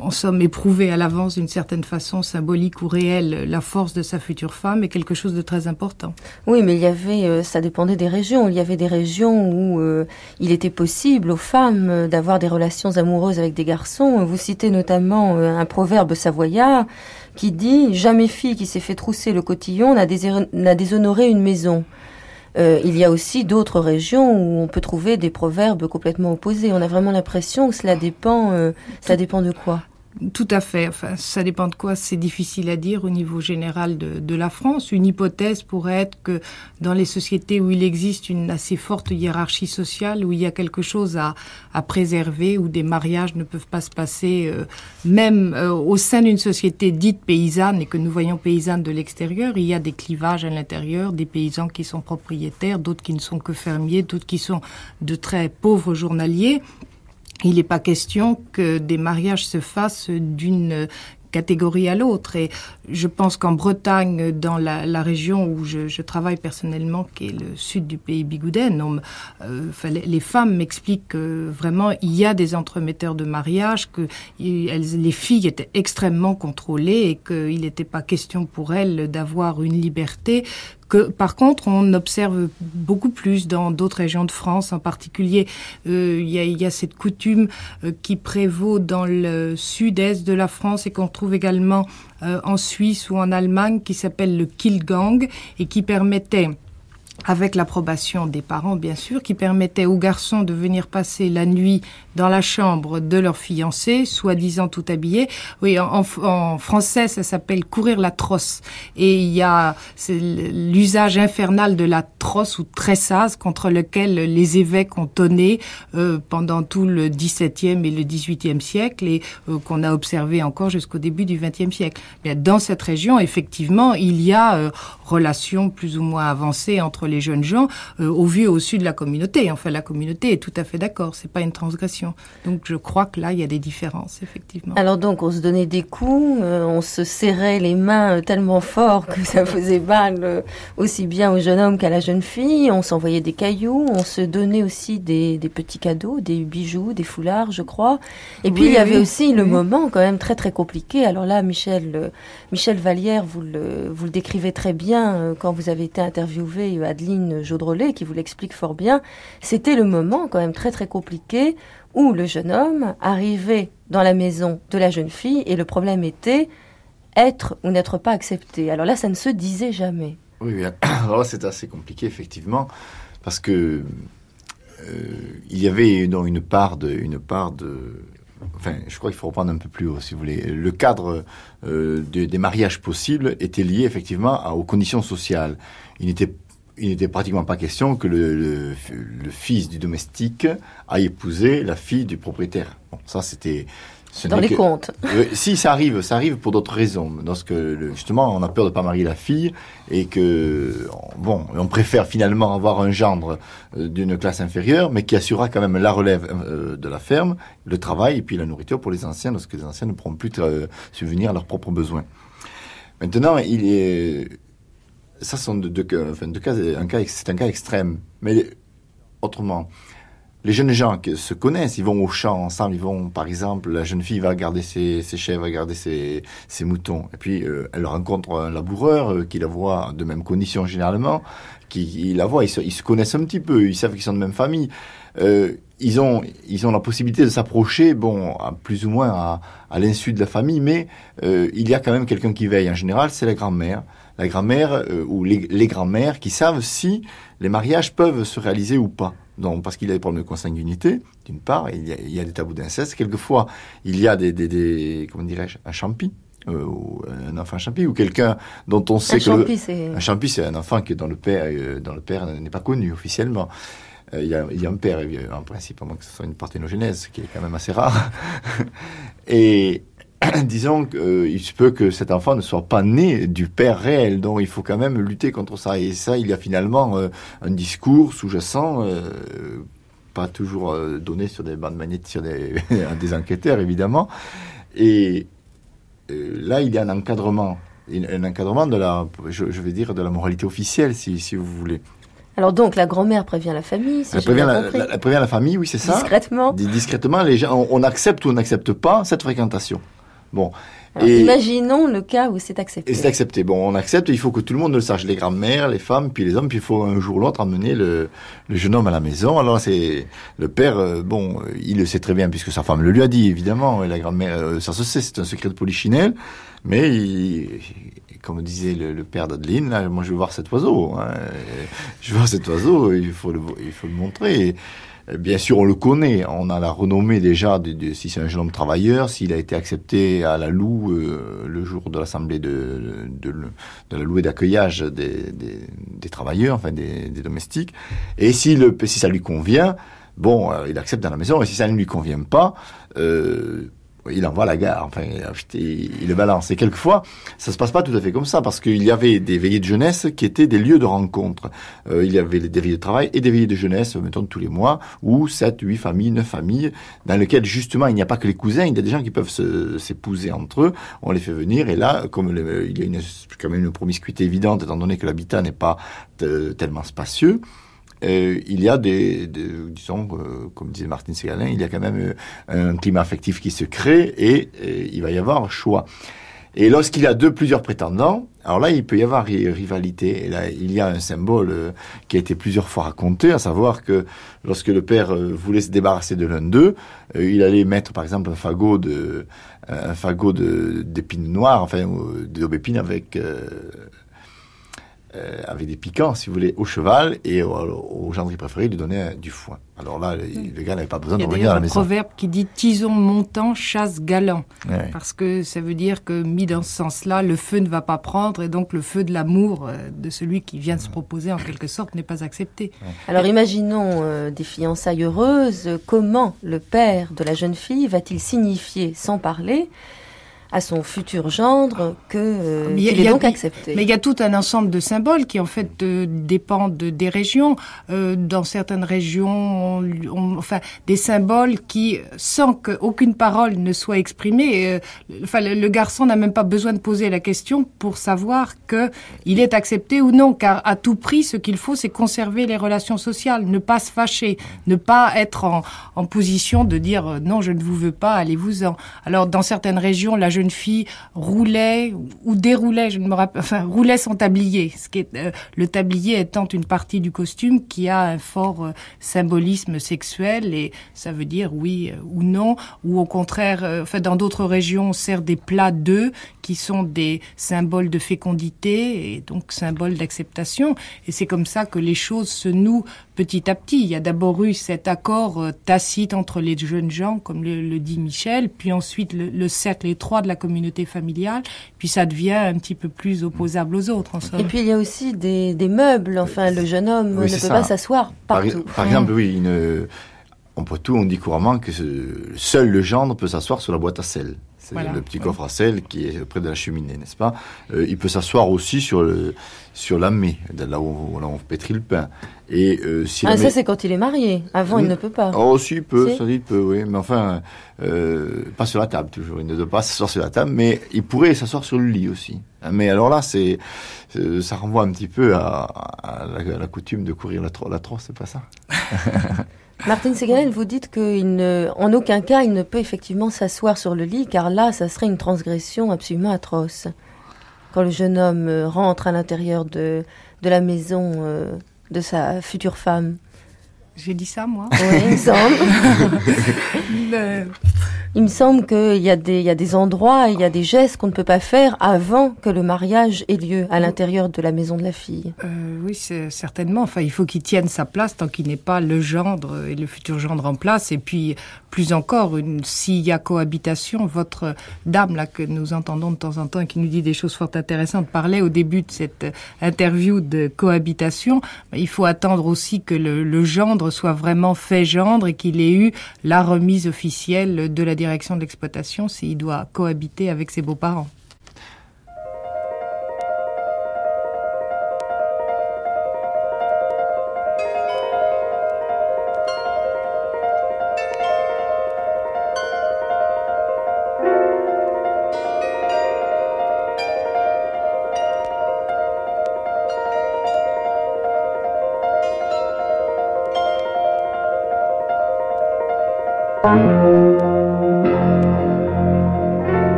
en somme, éprouver à l'avance d'une certaine façon symbolique ou réelle la force de sa future femme est quelque chose de très important. Oui, mais il y avait, euh, ça dépendait des régions. Il y avait des régions où euh, il était possible aux femmes euh, d'avoir des relations amoureuses avec des garçons. Vous citez notamment un proverbe savoyard qui dit Jamais fille qui s'est fait trousser le cotillon n'a déshonoré une maison. Euh, il y a aussi d'autres régions où on peut trouver des proverbes complètement opposés. On a vraiment l'impression que cela dépend, euh, ça dépend de quoi? Tout à fait. Enfin, ça dépend de quoi. C'est difficile à dire au niveau général de, la France. Une hypothèse pourrait être que dans les sociétés où il existe une assez forte hiérarchie sociale, où il y a quelque chose à, à préserver, où des mariages ne peuvent pas se passer, euh, même euh, au sein d'une société dite paysanne et que nous voyons paysanne de l'extérieur, il y a des clivages à l'intérieur, des paysans qui sont propriétaires, d'autres qui ne sont que fermiers, d'autres qui sont de très pauvres journaliers il n'est pas question que des mariages se fassent d'une catégorie à l'autre. Et je pense qu'en Bretagne, dans la, région où je, travaille personnellement, qui est le sud du pays bigouden, euh, les femmes m'expliquent que vraiment il y a des entremetteurs de mariage, que les filles étaient extrêmement contrôlées et qu'il n'était pas question pour elles d'avoir une liberté par contre on observe beaucoup plus dans d'autres régions de France en particulier. Euh, il, y a, il y a cette coutume euh, qui prévaut dans le sud-est de la France et qu'on trouve également euh, en Suisse ou en Allemagne qui s'appelle le Killgang et qui permettait avec l'approbation des parents, bien sûr, qui permettait aux garçons de venir passer la nuit dans la chambre de leur fiancé, soi-disant tout habillé. Oui, en, français, ça s'appelle courir la trosse. Et il y a l'usage infernal de la trosse ou tressase contre lequel les évêques ont tonné euh, pendant tout le XVIIe et le XVIIIe siècle et euh, qu'on a observé encore jusqu'au début du XXe siècle. Bien, dans cette région, effectivement, il y a euh, plus ou moins avancées entre les jeunes gens euh, au vu et au su de la communauté. Enfin, la communauté est tout à fait d'accord. C'est pas une transgression. Donc, je crois que là, il y a des différences, effectivement. Alors donc, on se donnait des coups, euh, on se serrait les mains euh, tellement fort que ça faisait mal euh, aussi bien au jeune homme qu'à la jeune fille. On s'envoyait des cailloux, on se donnait aussi des, des, petits cadeaux, des bijoux, des foulards, je crois. Et puis oui, il y avait oui, aussi oui. le moment quand même très très compliqué. Alors là, Michel, Michel Vallière, vous le, décrivez très bien euh, quand vous avez été interviewé euh, Adeline Jaudrelet, qui vous l'explique fort bien. C'était le moment quand même très très compliqué où le jeune homme arrivait dans la maison de la jeune fille et le problème était être ou n'être pas accepté. Alors là, ça ne se disait jamais. Oui, alors c'est assez compliqué, effectivement, parce que il y avait une part de, une part de, enfin, je crois qu'il faut reprendre un peu plus haut, si vous voulez. Le cadre euh, des mariages possibles était lié effectivement aux conditions sociales. Il n'était pratiquement pas question que le, le, le, fils du domestique aille épouser la fille du propriétaire. Bon, ça c'était dans les comptes. Euh, si ça arrive, ça arrive pour d'autres raisons. Lorsque justement on a peur de pas marier la fille et que bon, on préfère finalement avoir un gendre euh, d'une classe inférieure, mais qui assurera quand même la relève euh, de la ferme, le travail et puis la nourriture pour les anciens, lorsque les anciens ne pourront plus subvenir à leurs propres besoins. Maintenant, il est ça sont deux, enfin, deux cas, un cas, c'est un cas extrême, mais autrement les jeunes gens qui se connaissent, ils vont au champ ensemble, ils vont, par exemple, la jeune fille va garder ses, ses chèvres, va garder ses, ses, moutons, et puis euh, elle rencontre un laboureur euh, qui la voit de même condition généralement, qui la voit, ils se, ils se, connaissent un petit peu, ils savent qu'ils sont de même famille. Euh, ils ont, ils ont la possibilité de s'approcher, bon, à plus ou moins à, à l'insu de la famille, mais euh, il y a quand même quelqu'un qui veille. En général, c'est la grand-mère, la grand-mère ou les, les grands-mères qui savent si les mariages peuvent se réaliser ou pas. Donc, parce qu'il y a des problèmes de consanguinité, d'une part, il y, a, il y a des tabous d'inceste. Quelquefois, il y a des, des, des comment dirais-je, un champi, euh, ou un enfant champi, ou quelqu'un dont on sait un que champi, c'est... un champi, c'est un enfant qui, dont le père, euh, dont le père n'est pas connu officiellement. Euh, il, y a, il y, a, un père, en principe, à moins que ce soit une parthénogenèse, qui est quand même assez rare. et disons qu'il euh, se peut que cet enfant ne soit pas né du père réel, donc il faut quand même lutter contre ça. Et ça, il y a finalement euh, un discours sous-jacent, euh, pas toujours euh, donné sur des bandes magnétiques, sur des, des enquêteurs évidemment. Et là, il y a un encadrement, un encadrement de la, je, je vais dire, de la moralité officielle, si, si vous voulez. Alors donc la grand-mère prévient la famille. Si elle, prévient la, la, elle prévient la famille, oui, c'est ça. Discrètement. Discrètement, les gens, on, on accepte ou on n'accepte pas cette fréquentation. Bon. Alors, et imaginons le cas où c'est accepté. Et c'est accepté. Bon, on accepte, il faut que tout le monde le sache, les grands-mères, les femmes, puis les hommes, puis il faut un jour ou l'autre amener le, le, jeune homme à la maison. Alors c'est le père, euh, bon, il le sait très bien puisque sa femme le lui a dit, évidemment, et la grand-mère, euh, ça se sait, c'est un secret de polichinelle, mais il, comme disait le, le père d'Adeline, là, moi je veux voir cet oiseau, hein, je veux voir cet oiseau, il faut le, il faut le montrer. Et, Bien sûr, on le connaît. On a la renommée déjà de, de si c'est un jeune homme travailleur, s'il a été accepté à la Loue euh, le jour de l'assemblée de, de, de, la Loue et d'accueillage des, des, des, travailleurs, enfin des, des domestiques. Et si, le, si ça lui convient, bon, euh, il accepte dans la maison. Et si ça ne lui convient pas, euh, il envoie la gare, enfin, il le balance. Et quelquefois, ça se passe pas tout à fait comme ça, parce qu'il y avait des veillées de jeunesse qui étaient des lieux de rencontre. Euh, il y avait des veillées de travail et des veillées de jeunesse, mettons, tous les mois, ou sept, huit familles, neuf familles, dans lesquelles, justement, il n'y a pas que les cousins, il y a des gens qui peuvent s'épouser entre eux, on les fait venir, et là, comme il y a quand même une promiscuité évidente, étant donné que l'habitat n'est pas tellement spacieux, euh, il y a des, disons, euh, comme disait Martine Ségalin, il y a quand même euh, un climat affectif qui se crée et, il va y avoir un choix. Et lorsqu'il y a deux, plusieurs prétendants, alors là, il peut y avoir rivalité. Et là, il y a un symbole qui a été plusieurs fois raconté, à savoir que lorsque le père voulait se débarrasser de l'un d'eux, il allait mettre, par exemple, un fagot de, un fagot d'épines noires, enfin, d'aubépines avec, euh, euh, avec des piquants, si vous voulez, au cheval et au, au gendre préféré, lui donnait du foin. Alors là, le, le gars n'avait pas besoin de revenir à la maison. Il y a un proverbe qui dit tison montant, chasse galant. Parce que ça veut dire que, mis dans ce sens-là, le feu ne va pas prendre et donc le feu de l'amour euh, de celui qui vient de se proposer, en quelque sorte, n'est pas accepté. Alors imaginons euh, des fiançailles heureuses. Comment le père de la jeune fille va-t-il signifier, sans parler, à son futur gendre que euh, il est donc accepté. Mais il y a tout un ensemble de symboles qui en fait euh, dépendent de, des régions. Euh, dans certaines régions, on, on, enfin des symboles qui, sans qu'aucune parole ne soit exprimée, euh, enfin le, le garçon n'a même pas besoin de poser la question pour savoir que il est accepté ou non, car à tout prix, ce qu'il faut, c'est conserver les relations sociales, ne pas se fâcher, ne pas être en, en position de dire non, je ne vous veux pas, allez-vous-en. Alors dans certaines régions, la jeune fille roulait ou déroulait, je ne me rappelle, enfin roulait son tablier. Ce qui est, euh, le tablier étant une partie du costume qui a un fort euh, symbolisme sexuel et ça veut dire oui ou non, ou au contraire, enfin dans d'autres régions on sert des plats d'œufs qui sont des symboles de fécondité et donc symboles d'acceptation. Et c'est comme ça que les choses se nouent petit à petit. Il y a d'abord eu cet accord euh, tacite entre les jeunes gens, comme le, dit Michel, puis ensuite le, cercle étroit de la communauté familiale, puis ça devient un petit peu plus opposable aux autres. Et puis il y a aussi des, meubles. Enfin, le jeune homme ne peut pas s'asseoir partout. Par, exemple, oui, une, on peut tout, on dit couramment que seul le gendre peut s'asseoir sur la boîte à sel. C'est le petit coffre à sel qui est près de la cheminée, n'est-ce pas? Euh, Il peut s'asseoir aussi sur le sur la là où, là où on pétrit le pain. Et euh, si ah, ça c'est quand il est marié. Avant, il ne peut pas. Oh, si, il peut, ça dit, il peut, oui. Mais enfin, euh, pas sur la table toujours. Il ne doit pas s'asseoir sur la table, mais il pourrait s'asseoir sur le lit aussi. Mais alors là, c'est, ça renvoie un petit peu à, la, coutume de courir la, la trosse, c'est pas ça? Martine Ségalène, vous dites qu'en aucun cas il ne peut effectivement s'asseoir sur le lit, car là, ça serait une transgression absolument atroce. Quand le jeune homme euh, rentre à l'intérieur de, de la maison euh, de sa future femme. J'ai dit ça, moi Oui, il me semble. Il me semble qu'il y, a des, y a des endroits, il y a des gestes qu'on ne peut pas faire avant que le mariage ait lieu à l'intérieur de la maison de la fille. Euh, oui, certainement. Enfin, il faut qu'il tienne sa place tant qu'il n'est pas le gendre et le futur gendre en place. Et puis, plus encore, s'il y a cohabitation, votre dame là que nous entendons de temps en temps et qui nous dit des choses fort intéressantes parlait au début de cette interview de cohabitation. Il faut attendre aussi que le, le gendre soit vraiment fait gendre et qu'il ait eu la remise officielle de la direction de l'exploitation s'il doit cohabiter avec ses beaux-parents.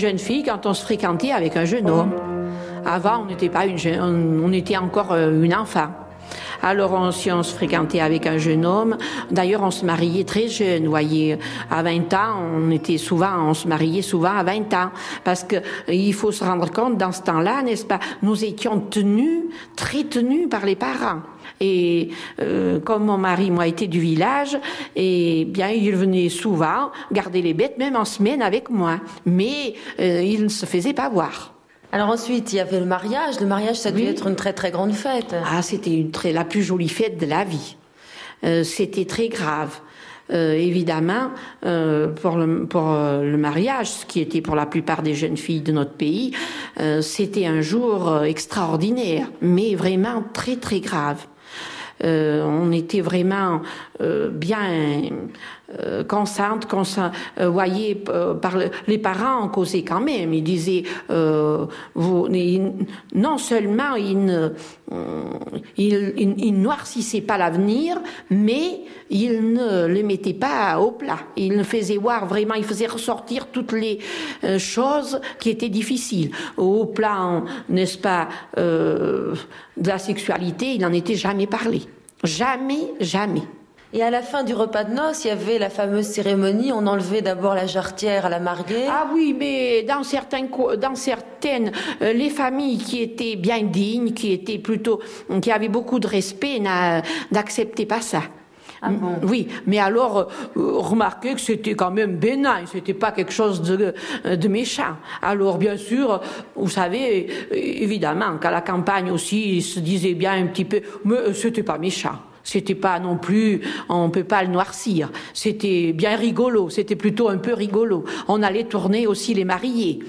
Jeune fille quand on se fréquentait avec un jeune homme. Avant, on n'était pas une jeune, on était encore euh, une enfant. Alors, si on se fréquentait avec un jeune homme, d'ailleurs, on se mariait très jeune, voyez. À 20 ans, on était souvent, on se mariait souvent à 20 ans. Parce que, il faut se rendre compte, dans ce temps-là, n'est-ce pas, nous étions tenus, très tenus par les parents. Et euh, comme mon mari, moi, était du village, et bien, il venait souvent garder les bêtes, même en semaine avec moi. Mais euh, il ne se faisait pas voir. Alors ensuite, il y avait le mariage. Le mariage, ça devait être une très très grande fête. Ah, c'était une très, la plus jolie fête de la vie. Euh, c'était très grave. Euh, évidemment, euh, pour, le, pour euh, le mariage, ce qui était pour la plupart des jeunes filles de notre pays, euh, c'était un jour extraordinaire, mais vraiment très très grave. Euh, on était vraiment euh, bien euh, consciente, euh, voyez, par les parents ont causé quand même. Ils disaient, non seulement ils ne noircissaient pas l'avenir, mais ils ne le mettaient pas au plat. Ils ne faisaient voir vraiment, ils faisaient ressortir toutes les choses qui étaient difficiles. Au plan, n'est-ce pas, de la sexualité, il n'en était jamais parlé. Jamais, jamais. Et à la fin du repas de noces, il y avait la fameuse cérémonie. On enlevait d'abord la jarretière à la mariée. Ah oui, mais dans certains, dans certaines, euh, les familles qui étaient bien dignes, qui étaient plutôt, qui avaient beaucoup de respect, n'acceptaient pas ça. Ah bon? Oui, mais alors euh, remarquez que c'était quand même bénin, c'était pas quelque chose de, de méchant. Alors bien sûr, vous savez, évidemment qu'à la campagne aussi, il se disait bien un petit peu, mais euh, c'était pas méchant. C'était pas non plus, on peut pas le noircir. C'était bien rigolo, c'était plutôt un peu rigolo. On allait tourner aussi les mariés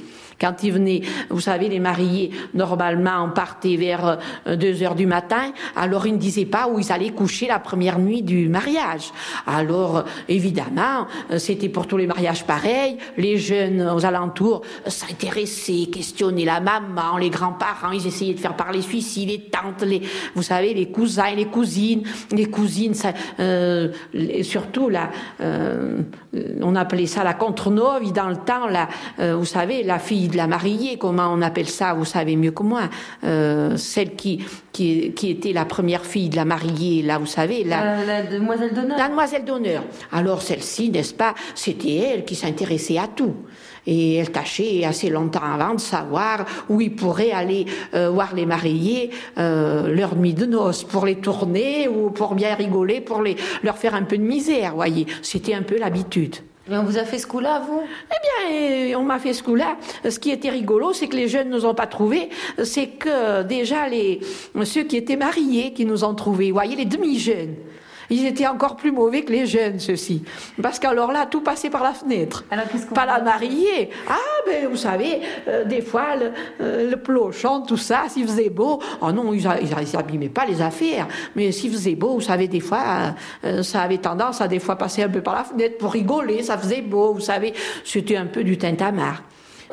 Quand ils venaient, vous savez, les mariés, normalement, on partait vers 2 heures du matin, alors ils ne disaient pas où ils allaient coucher la première nuit du mariage. Alors, évidemment, c'était pour tous les mariages pareils, les jeunes aux alentours s'intéressaient, questionnaient la maman, les grands-parents, ils essayaient de faire parler celui-ci, les tantes, les, vous savez, les cousins, les cousines, les cousines, ça, euh, surtout là, euh, on appelait ça la contre-novi dans le temps, la, euh, vous savez, la fille de la mariée, comment on appelle ça, vous savez mieux que moi, euh, celle qui, qui, qui, était la première fille de la mariée, là, vous savez, la, la demoiselle d'honneur. La demoiselle d'honneur. Alors celle-ci, n'est-ce pas, c'était elle qui s'intéressait à tout. Et elle tâchait assez longtemps avant de savoir où ils pourraient aller euh, voir les mariés euh, leur nuit de noces pour les tourner ou pour bien rigoler, pour les, leur faire un peu de misère, voyez. C'était un peu l'habitude. Et on vous a fait ce coup-là, vous? Eh bien, on m'a fait ce coup-là. Ce qui était rigolo, c'est que les jeunes ne nous ont pas trouvés. C'est que déjà les ceux qui étaient mariés qui nous ont trouvés. Vous voyez, les demi-jeunes. Ils étaient encore plus mauvais que les jeunes, ceux-ci. Parce qu'alors là, tout passait par la fenêtre. Alors, Pas la mariée. Ah, ben, vous savez, euh, des fois, le, euh, le plochon, tout ça, s'il faisait beau. Oh non, ils n'abîmaient pas les affaires. Mais s'il faisait beau, vous savez, des fois, euh, ça avait tendance à des fois passer un peu par la fenêtre pour rigoler. Ça faisait beau, vous savez. C'était un peu du tintamarre.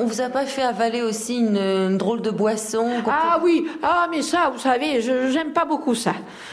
On vous a pas fait avaler aussi une, une drôle de boisson Ah oui, ah mais ça, vous savez, je j'aime pas beaucoup ça.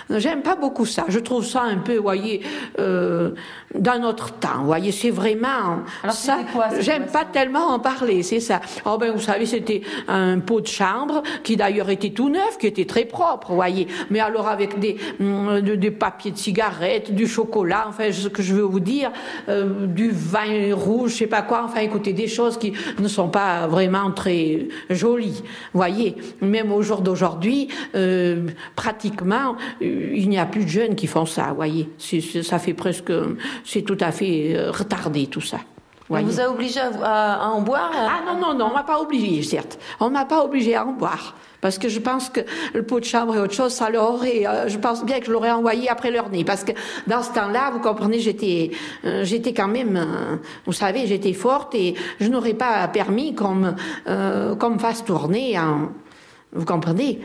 J'aime pas beaucoup ça. Je trouve ça un peu, voyez, euh, d'un autre temps. Voyez, c'est vraiment Alors, ça. J'aime pas tellement en parler, c'est ça. Oh ben, vous savez, c'était un pot de chambre qui d'ailleurs était tout neuf, qui était très propre, voyez. Mais alors avec des des, des papiers de cigarettes, du chocolat, enfin, ce que je veux vous dire, euh, du vin rouge, je sais pas quoi. Enfin, écoutez, des choses qui ne sont pas vraiment très jolies, voyez. Même au jour d'aujourd'hui, euh, pratiquement, il n'y a plus de jeunes qui font ça, voyez. C ça fait presque c'est tout à fait euh, retardé tout ça. On vous a obligé à, à, à en boire Ah non, non, non, on m'a pas obligé, certes. On m'a pas obligé à en boire. Parce que je pense que le pot de chambre et autre chose, ça leur aurait, euh, je pense bien que je l'aurais envoyé après leur nez. Parce que dans ce temps-là, vous comprenez, j'étais, euh, j'étais quand même, euh, vous savez, j'étais forte et je n'aurais pas permis qu'on me, qu'on me fasse tourner vous comprenez?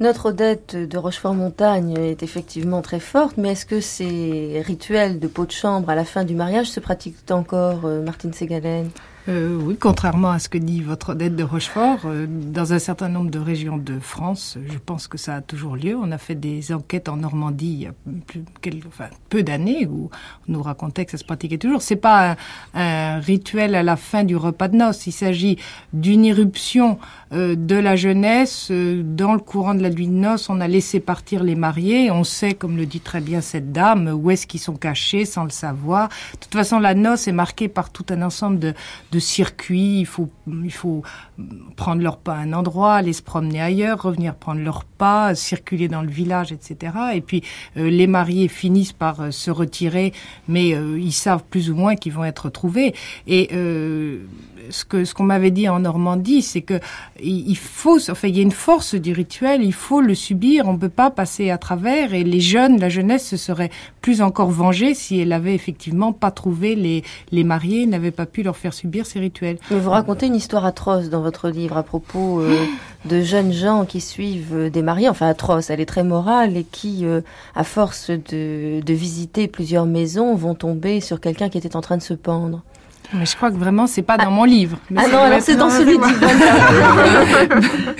Notre Odette de Rochefort-Montagne est effectivement très forte, mais est-ce que ces rituels de pot de chambre à la fin du mariage se pratiquent encore, euh, Martine Ségalen? Euh, oui, contrairement à ce que dit votre Odette de Rochefort, euh, dans un certain nombre de régions de France, je pense que ça a toujours lieu. On a fait des enquêtes en Normandie il y a plus, enfin, peu d'années où on nous racontait que ça se pratiquait toujours. C'est pas un, rituel à la fin du repas de noces. Il s'agit d'une irruption euh, de la jeunesse. Euh, dans le courant de la nuit de noces, on a laissé partir les mariés. On sait, comme le dit très bien cette dame, où est-ce qu'ils sont cachés sans le savoir. De toute façon, la noce est marquée par tout un ensemble de circuits, il faut, il faut prendre leur pas à un endroit, aller se promener ailleurs, revenir prendre leur pas, circuler dans le village, etc. Et puis euh, les mariés finissent par euh, se retirer, mais euh, ils savent plus ou moins qu'ils vont être retrouvés. Et ce que ce qu'on m'avait dit en Normandie, c'est que il faut, enfin, il y a une force du rituel, il faut le subir, on peut pas passer à travers. Et les jeunes, la jeunesse se serait plus encore vengée si elle avait effectivement pas trouvé les les mariés, n'avait pas pu leur faire subir ces rituels. Mais vous racontez une histoire atroce dans votre livre à propos euh, de jeunes gens qui suivent des mariés, enfin atroce, elle est très morale et qui, euh, à force de, de visiter plusieurs maisons, vont tomber sur quelqu'un qui était en train de se pendre. Mais je crois que vraiment, c'est pas dans ah. mon livre. Mais ah non, alors c'est dans celui d'Yvonne.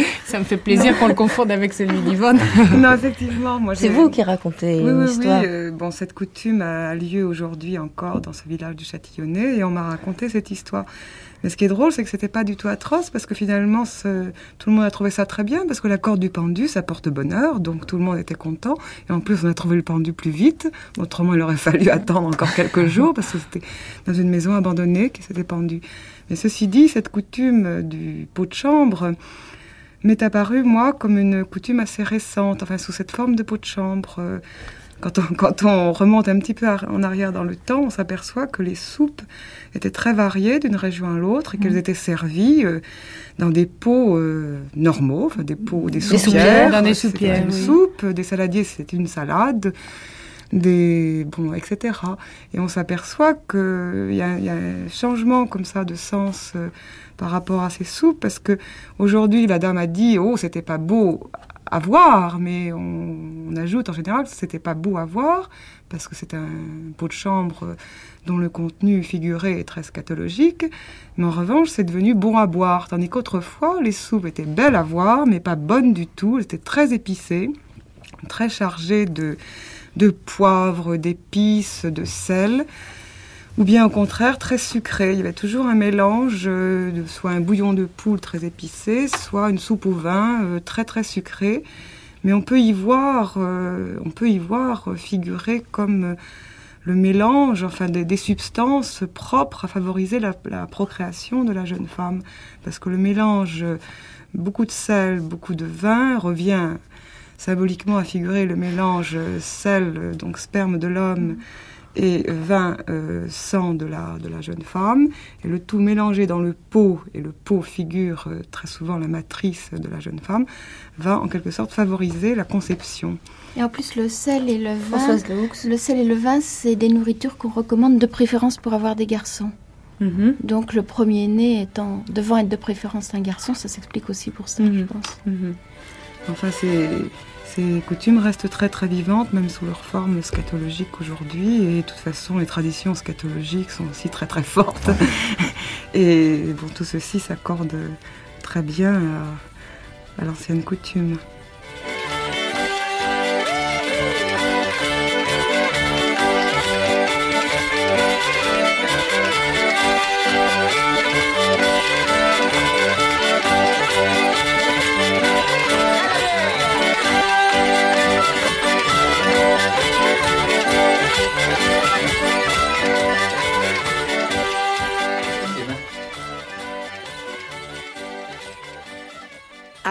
Ça me fait plaisir qu'on le confonde avec celui d'Yvonne. non, effectivement. moi C'est vous qui racontez oui, une oui, histoire. Oui, euh, bon, cette coutume a lieu aujourd'hui encore dans ce village du Châtillonnais et on m'a raconté cette histoire. Mais ce qui est drôle, c'est que c'était pas du tout atroce parce que finalement, tout le monde a trouvé ça très bien parce que la corde du pendu, ça porte bonheur, donc tout le monde était content. Et en plus, on a trouvé le pendu plus vite. Autrement, il aurait fallu attendre encore quelques jours parce que c'était dans une maison abandonnée qui s'était pendu. Mais ceci dit, cette coutume du pot de chambre m'est apparue, moi, comme une coutume assez récente, enfin, sous cette forme de pot de chambre. Quand on, quand on, remonte un petit peu en arrière dans le temps, on s'aperçoit que les soupes étaient très variées d'une région à l'autre et qu'elles mmh. étaient servies euh, dans des pots euh, normaux, enfin des pots, des, des soupières, soupières dans des soupières, une oui. soupe, des saladiers, c'était une salade. des bon, etc. Et on s'aperçoit qu'il y, y, a un changement comme ça de sens euh, par rapport à ces soupes, parce que aujourd'hui la dame a dit oh c'était pas beau voir, mais on, on ajoute en général que c'était pas beau à voir parce que c'est un pot de chambre dont le contenu figuré est très scatologique, mais en revanche c'est devenu bon à boire, tandis qu'autrefois les soupes étaient belles à voir, mais pas bonnes du tout, elles étaient très épicées, très chargées de de poivre, d'épices, de sel, ou bien au contraire très sucré. Il y avait toujours un mélange euh, soit un bouillon de poule très épicé, soit une soupe au vin euh, très très sucrée. Mais on peut y voir, euh, figurer comme le mélange, enfin des, substances propres à favoriser la, procréation de la jeune femme, parce que le mélange beaucoup de sel, beaucoup de vin revient symboliquement à figurer le mélange sel, donc sperme de l'homme, et vin euh, sang de la, de la jeune femme, et le tout mélangé dans le pot, et le pot figure euh, très souvent la matrice de la jeune femme, va en quelque sorte favoriser la conception. Et en plus, le sel et le vin, le sel et le vin, c'est des nourritures qu'on recommande de préférence pour avoir des garçons. Mm -hmm. Donc le premier-né étant devant être de préférence un garçon, ça s'explique aussi pour ça, mm -hmm. je pense. Mm -hmm. Enfin, c'est ces coutumes restent très très vivantes, même sous leur forme scatologique aujourd'hui. Et de toute façon, les traditions scatologiques sont aussi très très fortes. et bon, tout ceci s'accorde très bien à, à l'ancienne coutume.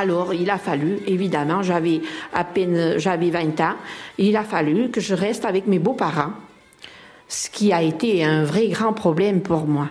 Alors, il a fallu, évidemment, j'avais à peine, j'avais 20 ans, il a fallu que je reste avec mes beaux-parents, ce qui a été un vrai grand problème pour moi.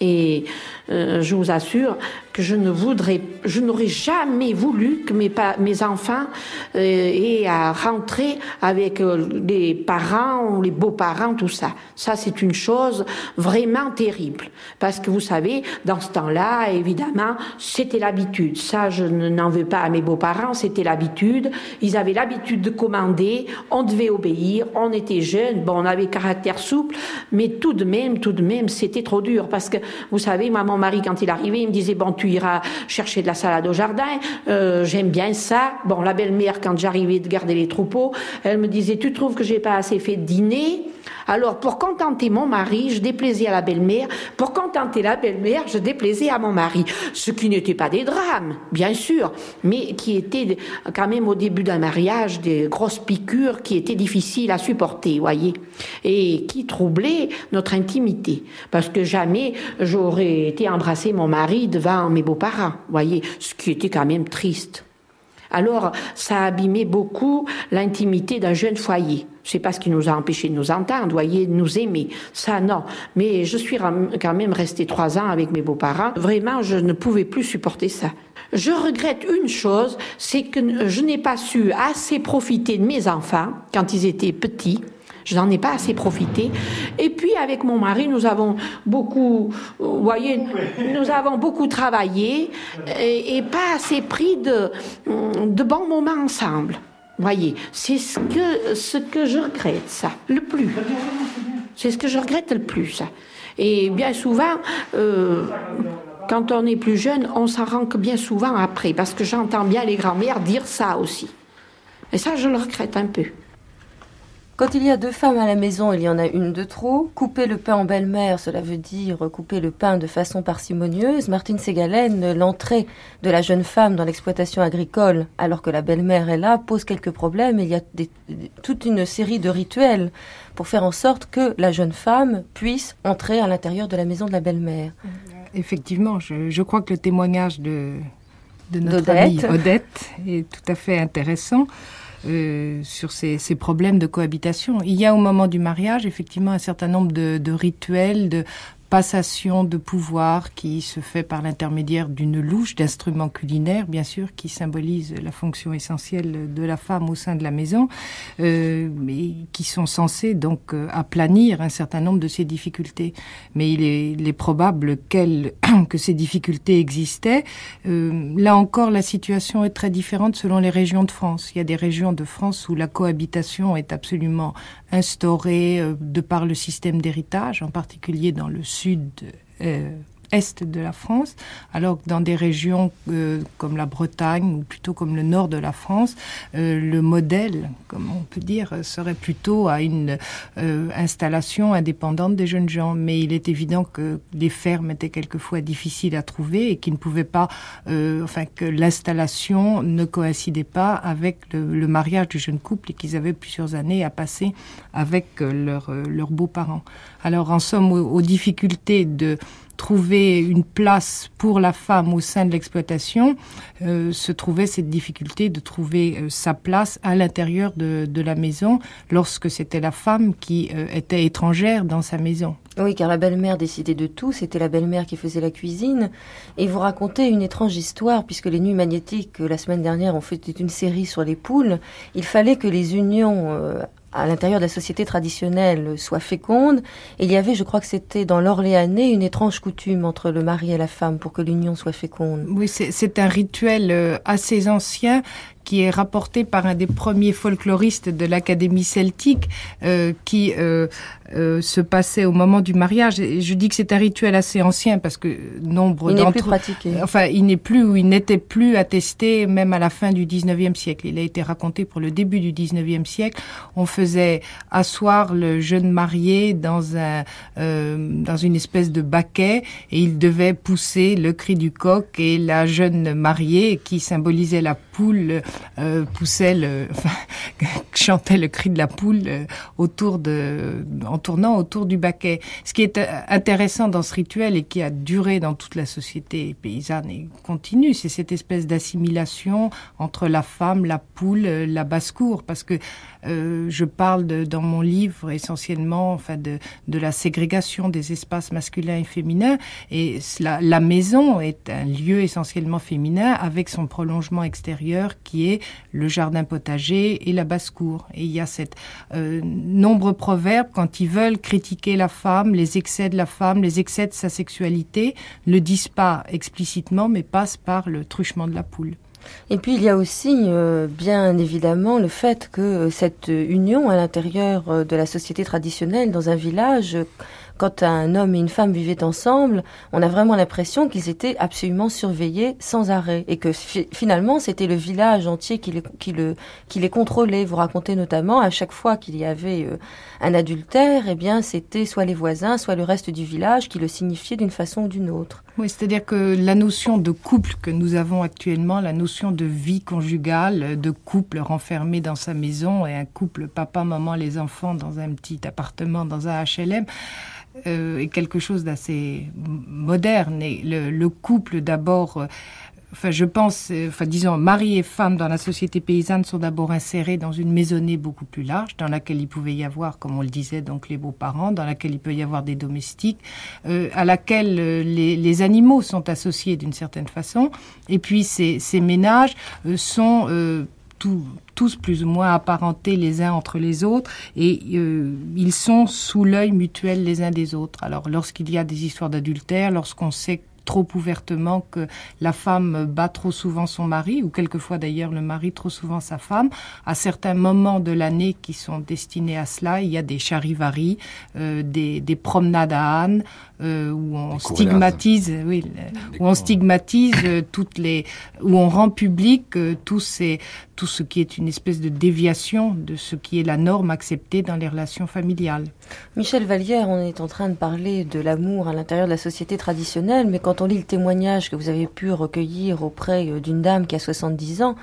Et euh, je vous assure que je ne voudrais, je n'aurais jamais voulu que mes, enfants euh, aient à rentrer avec euh, les parents, les beaux-parents, tout ça. Ça, c'est une chose vraiment terrible. Parce que vous savez, dans ce temps-là, évidemment, c'était l'habitude. Ça, je n'en veux pas à mes beaux-parents, c'était l'habitude. Ils avaient l'habitude de commander, on devait obéir, on était jeunes, bon, on avait caractère souple, mais tout de même, tout de même, c'était trop dur. Parce que, vous savez, moi, mon mari, quand il arrivait, il me disait, bon, tu iras chercher de la salade au jardin, euh, j'aime bien ça. Bon, la belle-mère, quand j'arrivais de garder les troupeaux, elle me disait, tu trouves que j'ai pas assez fait de dîner? Alors, pour contenter mon mari, je déplaisais à la belle-mère. Pour contenter la belle-mère, je déplaisais à mon mari. Ce qui n'était pas des drames, bien sûr, mais qui étaient quand même au début d'un mariage des grosses piqûres qui étaient difficiles à supporter, voyez, et qui troublaient notre intimité. Parce que jamais j'aurais été embrasser mon mari devant mes beaux-parents, voyez, ce qui était quand même triste. Alors, ça a abîmé beaucoup l'intimité d'un jeune foyer. C'est pas ce qui nous a empêché de nous entendre, voyez, de nous aimer. Ça, non. Mais je suis quand même restée trois ans avec mes beaux-parents. Vraiment, je ne pouvais plus supporter ça. Je regrette une chose, c'est que je n'ai pas su assez profiter de mes enfants quand ils étaient petits. Je n'en ai pas assez profité. Et puis avec mon mari, nous avons beaucoup, voyez, nous avons beaucoup travaillé et, pas assez pris de bons moments ensemble. Voyez, c'est ce que, ce que je regrette, ça, le plus. C'est ce que je regrette le plus. Et bien souvent, euh, quand on est plus jeune, on s'en rend bien souvent après, parce que j'entends bien les grands-mères dire ça aussi. Et ça, je le regrette un peu. Quand il y a deux femmes à la maison, il y en a une de trop. Couper le pain en belle-mère, cela veut dire couper le pain de façon parcimonieuse. Martine Ségalen, l'entrée de la jeune femme dans l'exploitation agricole, alors que la belle-mère est là, pose quelques problèmes. Il y a des, toute une série de rituels pour faire en sorte que la jeune femme puisse entrer à l'intérieur de la maison de la belle-mère. Effectivement, je, je, crois que le témoignage de, de notre amie Odette est tout à fait intéressant. Euh, sur ces, ces, problèmes de cohabitation. Il y a au moment du mariage effectivement un certain nombre de, de rituels, de passation de pouvoir qui se fait par l'intermédiaire d'une louche d'instruments culinaires, bien sûr, qui symbolise la fonction essentielle de la femme au sein de la maison, euh, mais qui sont censés donc euh, aplanir un certain nombre de ces difficultés. Mais il est, il est probable qu'elle, que ces difficultés existaient. Euh, là encore, la situation est très différente selon les régions de France. Il y a des régions de France où la cohabitation est absolument instaurée euh, de par le système d'héritage, en particulier dans le sud euh, est de la France, alors que dans des régions euh, comme la Bretagne ou plutôt comme le nord de la France, euh, le modèle, comme on peut dire, serait plutôt à une euh, installation indépendante des jeunes gens. Mais il est évident que les fermes étaient quelquefois difficiles à trouver et qu'ils ne pouvaient pas, euh, enfin que l'installation ne coïncidait pas avec le, mariage du jeune couple et qu'ils avaient plusieurs années à passer avec euh, leurs leurs beaux-parents. Alors en somme, aux difficultés de trouver une place pour la femme au sein de l'exploitation, euh, se trouvait cette difficulté de trouver euh, sa place à l'intérieur de, de, la maison lorsque c'était la femme qui euh, était étrangère dans sa maison. Oui, car la belle-mère décidait de tout, c'était la belle-mère qui faisait la cuisine. Et vous racontez une étrange histoire, puisque les Nuits magnétiques, la semaine dernière, ont fait une série sur les poules. Il fallait que les unions à l'intérieur de la société traditionnelle soit féconde. Il y avait, je crois que c'était dans l'Orléanais, une étrange coutume entre le mari et la femme pour que l'union soit féconde. Oui, c'est un rituel euh, assez ancien qui est rapporté par un des premiers folkloristes de l'Académie celtique, euh, qui euh, euh, se passait au moment du mariage. Et je dis que c'est un rituel assez ancien parce que nombre d'entre enfin, il n'est plus ou il n'était plus attesté même à la fin du 19e siècle. Il a été raconté pour le début du 19e siècle. On faisait asseoir le jeune marié dans un euh, dans une espèce de baquet et il devait pousser le cri du coq et la jeune mariée qui symbolisait la poule euh, poussait le, enfin, chantait le cri de la poule euh, autour de, en tournant autour du baquet. Ce qui est euh, intéressant dans ce rituel et qui a duré dans toute la société paysanne et continue, c'est cette espèce d'assimilation entre la femme, la poule, la basse-cour, parce que euh, je parle de, dans mon livre essentiellement enfin de, de la ségrégation des espaces masculins et féminins et la, la maison est un lieu essentiellement féminin avec son prolongement extérieur qui est le jardin potager et la basse-cour. Et il y a cette euh, nombreux proverbes quand ils veulent critiquer la femme, les excès de la femme, les excès de sa sexualité, ne disent pas explicitement mais passent par le truchement de la poule. Et puis il y a aussi euh, bien évidemment le fait que euh, cette union à l'intérieur euh, de la société traditionnelle dans un village, quand un homme et une femme vivaient ensemble, on a vraiment l'impression qu'ils étaient absolument surveillés sans arrêt et que fi finalement c'était le village entier qui les, qui, qui les contrôlait. Vous racontez notamment à chaque fois qu'il y avait euh, un adultère, eh bien c'était soit les voisins, soit le reste du village qui le signifiait d'une façon ou d'une autre. Oui, c'est-à-dire que la notion de couple que nous avons actuellement, la notion de vie conjugale, de couple renfermé dans sa maison et un couple papa, maman, les enfants dans un petit appartement, dans un HLM, euh, est quelque chose d'assez moderne. Et le, le couple, d'abord, euh, enfin, je pense, euh, enfin, disons, mari et femme dans la société paysanne sont d'abord insérés dans une maisonnée beaucoup plus large, dans laquelle il pouvait y avoir, comme on le disait, donc les beaux-parents, dans laquelle il peut y avoir des domestiques, euh, à laquelle euh, les, animaux sont associés d'une certaine façon. Et puis, ces, ces ménages sont tous plus ou moins apparentés les uns entre les autres et ils sont sous l'œil mutuel les uns des autres. Alors lorsqu'il y a des histoires d'adultère, lorsqu'on sait trop ouvertement que la femme bat trop souvent son mari ou quelquefois d'ailleurs le mari trop souvent sa femme. À certains moments de l'année qui sont destinés à cela il y a des charivaries euh, des, des promenades à âne euh, où on stigmatise oui où on stigmatise euh, toutes les où on rend public euh, tous ces tout ce qui est une espèce de déviation de ce qui est la norme acceptée dans les relations familiales. Michel Vallière on est en train de parler de l'amour à l'intérieur de la société traditionnelle mais quand on lit le témoignage que vous avez pu recueillir auprès euh, d'une dame qui a 70 ans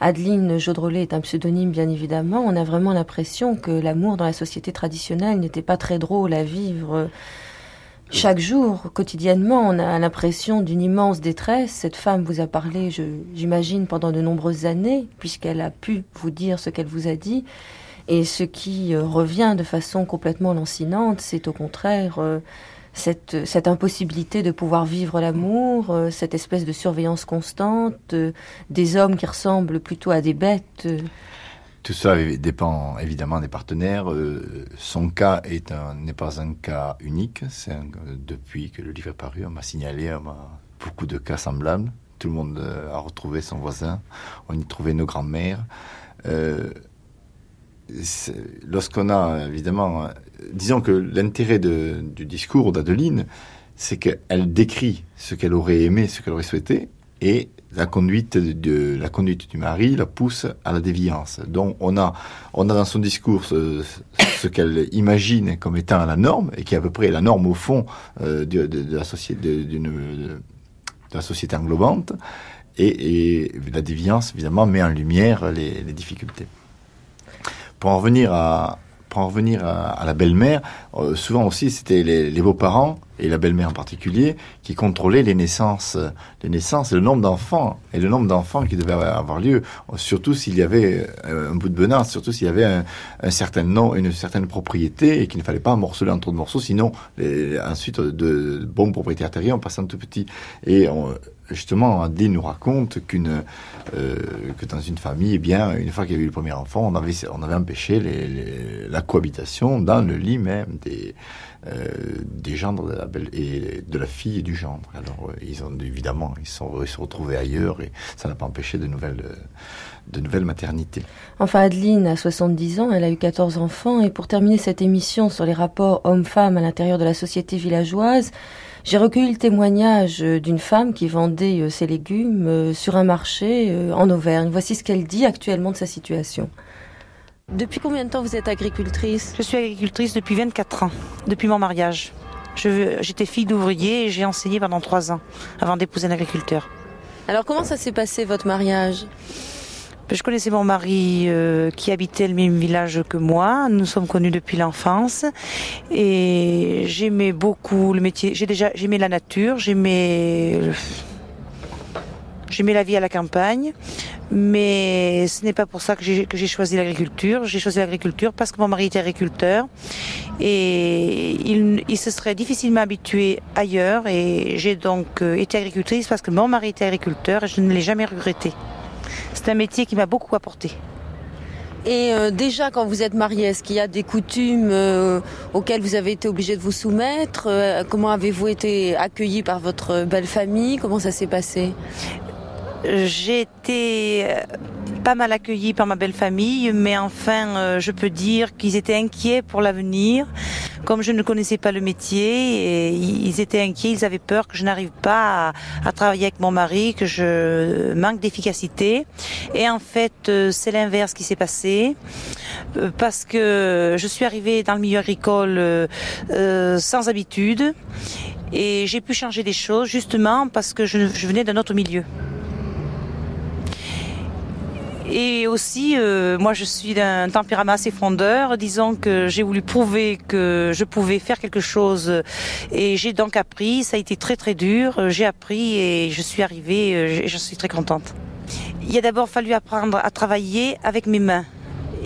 Adeline Jodrolet est un pseudonyme bien évidemment on a vraiment l'impression que l'amour dans la société traditionnelle n'était pas très drôle à vivre euh, chaque jour, quotidiennement, on a l'impression d'une immense détresse. Cette femme vous a parlé, j'imagine, pendant de nombreuses années, puisqu'elle a pu vous dire ce qu'elle vous a dit. Et ce qui euh, revient de façon complètement lancinante, c'est au contraire euh, cette, cette impossibilité de pouvoir vivre l'amour, euh, cette espèce de surveillance constante, euh, des hommes qui ressemblent plutôt à des bêtes. Tout ça dépend évidemment des partenaires. son cas n'est pas un cas unique. C'est depuis que le livre est paru, on m'a signalé beaucoup de cas semblables. Tout le monde a retrouvé son voisin. On y trouvait nos grands-mères. Lorsqu'on a évidemment disons que l'intérêt du discours d'Adeline, c'est qu'elle décrit ce qu'elle aurait aimé, ce qu'elle aurait souhaité, et la conduite de la conduite du mari la pousse à la déviance. Donc on a on a dans son discours ce, qu'elle imagine comme étant la norme et qui est à peu près la norme au fond euh, de, la société de la société englobante et, la déviance évidemment met en lumière les, les difficultés. Pour en revenir à, pour en revenir à, la belle-mère, euh, souvent aussi c'était les, beaux-parents et la belle-mère en particulier qui contrôlaient les naissances, les naissances et le nombre d'enfants et le nombre d'enfants qui devaient avoir lieu. Surtout s'il y avait euh, un bout de benace, surtout s'il y avait un, certain nom, une certaine propriété et qu'il ne fallait pas morceler en trop de morceaux, sinon ensuite de, bons propriétaires terriers en passant tout petit. Et justement, Andy nous raconte qu'une euh, que dans une famille, eh bien, une fois qu'il y avait eu le premier enfant, on avait on avait empêché la cohabitation dans le lit même des euh, des gendres de la belle et de la fille et du gendre. Alors euh, ils ont évidemment ils sont ils se retrouvés ailleurs et ça n'a pas empêché de nouvelles de nouvelles maternités. Enfin, Adeline a 70 ans, elle a eu 14 enfants et pour terminer cette émission sur les rapports hommes-femmes à l'intérieur de la société villageoise, j'ai recueilli le témoignage euh, d'une femme qui vendait euh, ses légumes euh, sur un marché en Auvergne. Voici ce qu'elle dit actuellement de sa situation. Depuis combien de temps vous êtes agricultrice? Je suis agricultrice depuis 24 ans, depuis mon mariage. J'étais fille d'ouvrier et j'ai enseigné pendant 3 ans avant d'épouser un agriculteur. Alors comment ça s'est passé votre mariage? Je connaissais mon mari euh, qui habitait le même village que moi. Nous sommes connus depuis l'enfance et j'aimais beaucoup le métier. J'ai déjà j'aimais la nature, j'aimais j'aimais la vie à la campagne, mais ce n'est pas pour ça que j'ai choisi l'agriculture. J'ai choisi l'agriculture parce que mon mari était agriculteur et il, il se serait difficilement habitué ailleurs et j'ai donc euh, été agricultrice parce que mon mari était agriculteur et je ne l'ai jamais regretté. C'est un métier qui m'a beaucoup apporté. Et euh, déjà, quand vous êtes marié, est-ce qu'il y a des coutumes euh, auxquelles vous avez été obligé de vous soumettre? Euh, Comment avez-vous été accueilli par votre belle famille? Comment ça s'est passé? J'ai été pas mal accueilli par ma belle famille, mais enfin, je peux dire qu'ils étaient inquiets pour l'avenir comme je ne connaissais pas le métier, et ils étaient inquiets, ils avaient peur que je n'arrive pas à, travailler avec mon mari, que je manque d'efficacité. Et en fait, euh, c'est l'inverse qui s'est passé, euh, parce que je suis arrivée dans le milieu agricole euh, sans habitude, et j'ai pu changer des choses justement parce que je venais d'un autre milieu. Et aussi, euh, moi, je suis d'un tempérament assez frondeur. Disons que j'ai voulu prouver que je pouvais faire quelque chose. Et j'ai donc appris. Ça a été très, très dur. J'ai appris et je suis arrivée. Euh, je suis très contente. Il a d'abord fallu apprendre à travailler avec mes mains.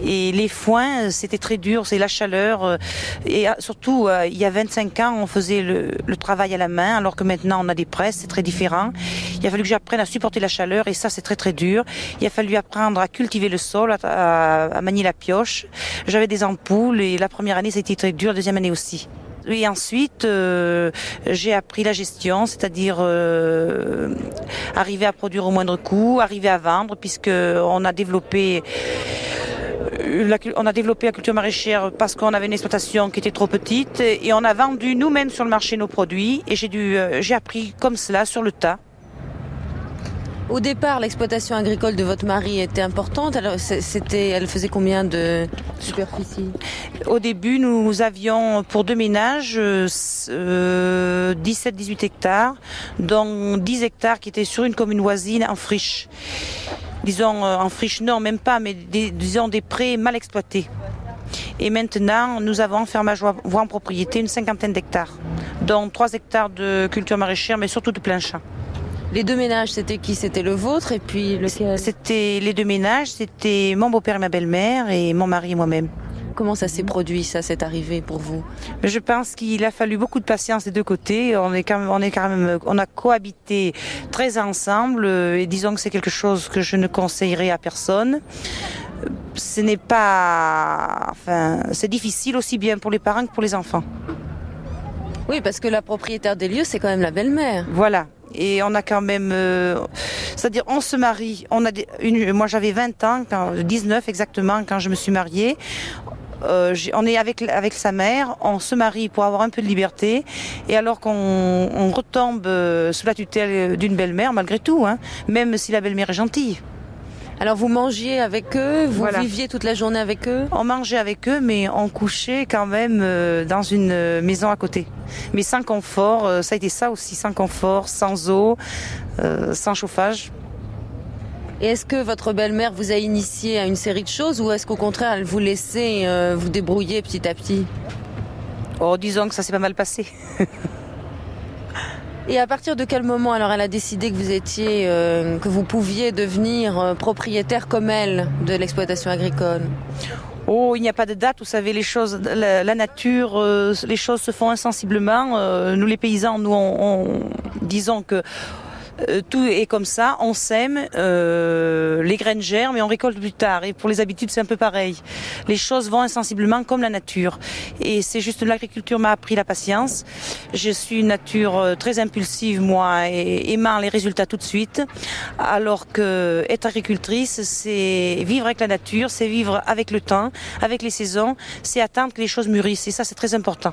Et les foins, euh, c'était très dur, c'est la chaleur. Euh, et euh, surtout, il y a 25 ans, on faisait le, travail à la main, alors que maintenant on a des presses, c'est très différent. Il a fallu que j'apprenne à supporter la chaleur, et ça c'est très très dur. Il a fallu apprendre à cultiver le sol, à, manier la pioche. J'avais des ampoules, et la première année c'était très dur, la deuxième année aussi. Et ensuite, j'ai appris la gestion, c'est-à-dire arriver à produire au moindre coût, arriver à vendre, puisque on a développé on a développé la culture maraîchère parce qu'on avait une exploitation qui était trop petite et on a vendu nous-mêmes sur le marché nos produits et j'ai dû, euh, j'ai appris comme cela sur le tas. Au départ, l'exploitation agricole de votre mari était importante. Alors, c'était, elle faisait combien de superficie Au début, nous avions pour deux ménages 17-18 euh, hectares, dont 10 hectares qui étaient sur une commune voisine en friche disons euh, en friche, non, même pas, mais disons des prés mal exploités. Et maintenant, nous avons fermage voie en propriété une cinquantaine d'hectares, dont 3 hectares de culture maraîchère, mais surtout de plein champ. Les deux ménages, c'était qui? C'était le vôtre et puis C'était les deux ménages, c'était mon beau-père et ma belle-mère et mon mari et moi-même. Comment ça s'est produit, ça, cette arrivée pour vous Je pense qu'il a fallu beaucoup de patience des deux côtés. On est quand même, on est quand même, on a cohabité très ensemble et disons que c'est quelque chose que je ne conseillerais à personne ce n'est pas, enfin, c'est difficile aussi bien pour les parents que pour les enfants. Oui, parce que la propriétaire des lieux, c'est quand même la belle-mère. Voilà. Et on a quand même, euh, c'est-à-dire on se marie. On a une, moi j'avais 20 ans, 19 exactement quand je me suis mariée. Euh, on est avec avec sa mère, on se marie pour avoir un peu de liberté, et alors qu'on retombe euh, sous la tutelle d'une belle-mère, malgré tout, hein, même si la belle-mère est gentille. Alors vous mangiez avec eux, vous viviez toute la journée avec eux? On mangeait avec eux, mais on couchait quand même euh, dans une maison à côté. Mais sans confort, ça a été ça aussi, sans confort, sans eau, sans chauffage. Et est-ce que votre belle-mère vous a initié à une série de choses ou est-ce qu'au contraire elle vous laissait vous débrouiller petit à petit? Oh, disons que ça s'est pas mal passé. Et à partir de quel moment alors elle a décidé que vous étiez, euh, que vous pouviez devenir euh, propriétaire comme elle de l'exploitation agricole? Oh, il n'y a pas de date. Vous savez, les choses, la, nature, euh, les choses se font insensiblement. nous, les paysans, nous, on disons que euh, tout est comme ça, on sème, euh, les graines germent et on récolte plus tard. Et pour les habitudes, c'est un peu pareil. Les choses vont insensiblement comme la nature. Et c'est juste l'agriculture m'a appris la patience. Je suis une nature euh, très impulsive, moi, et aimant les résultats tout de suite. Alors que être agricultrice, c'est vivre avec la nature, c'est vivre avec le temps, avec les saisons, c'est attendre que les choses mûrissent. Et ça, c'est très important.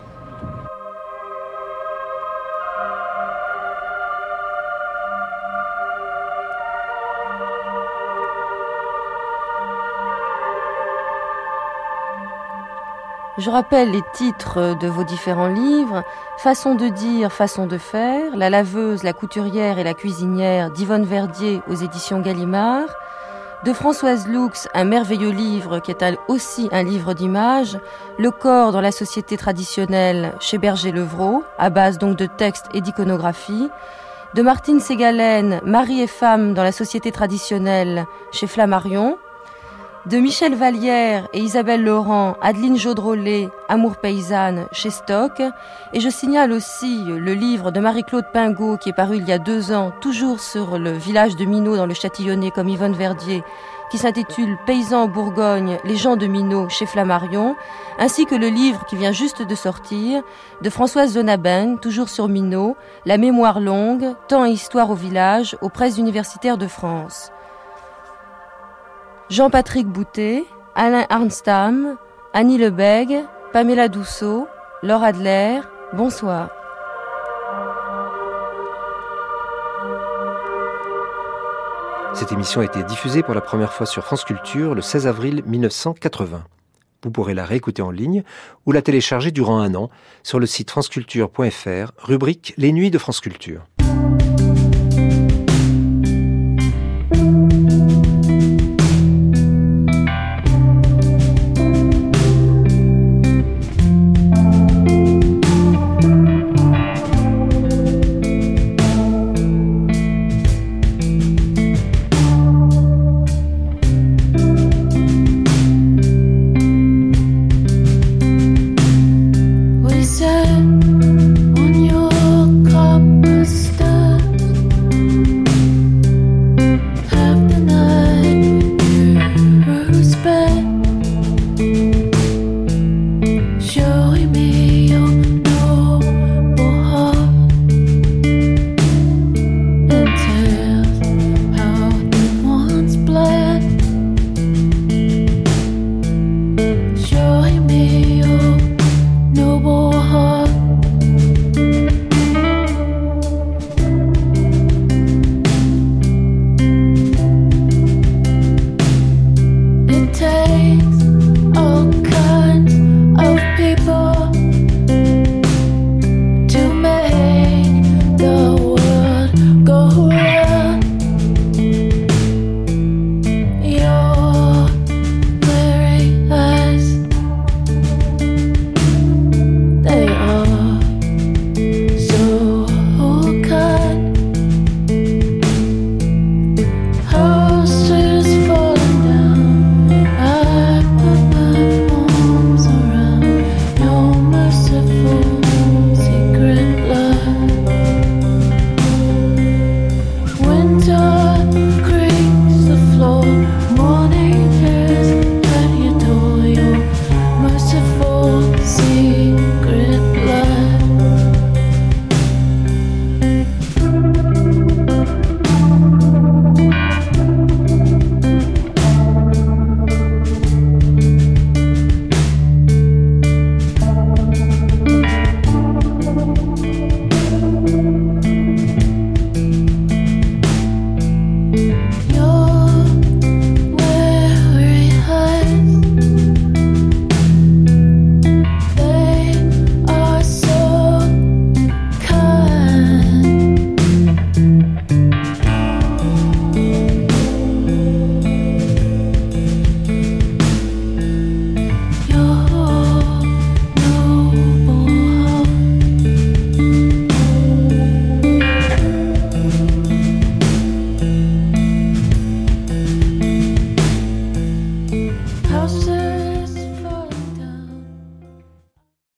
Je rappelle les titres de vos différents livres. Façon de dire, façon de faire. La laveuse, la couturière et la cuisinière d'Yvonne Verdier aux éditions Gallimard. De Françoise Lux, un merveilleux livre qui est aussi un livre d'images. Le corps dans la société traditionnelle chez Berger-Levrault, à base donc de textes et d'iconographie. De Martine Ségalen, Marie et femme dans la société traditionnelle chez Flammarion de Michel Vallière et Isabelle Laurent, Adeline Jaudrolet, Amour paysanne chez Stock. Et je signale aussi le livre de Marie-Claude Pingot qui est paru il y a deux ans, toujours sur le village de Minot dans le Châtillonnais comme Yvonne Verdier, qui s'intitule Paysans Bourgogne, les gens de Minot chez Flammarion, ainsi que le livre qui vient juste de sortir de Françoise Zonabin, toujours sur Minot, La mémoire longue, temps et histoire au village, aux presses universitaires de France. Jean-Patrick Boutet, Alain Arnstam, Annie Lebeg, Pamela Dousseau, Laure Adler, bonsoir. Cette émission a été diffusée pour la première fois sur France Culture le 16 avril 1980. Vous pourrez la réécouter en ligne ou la télécharger durant un an sur le site franceculture.fr, rubrique Les Nuits de France Culture.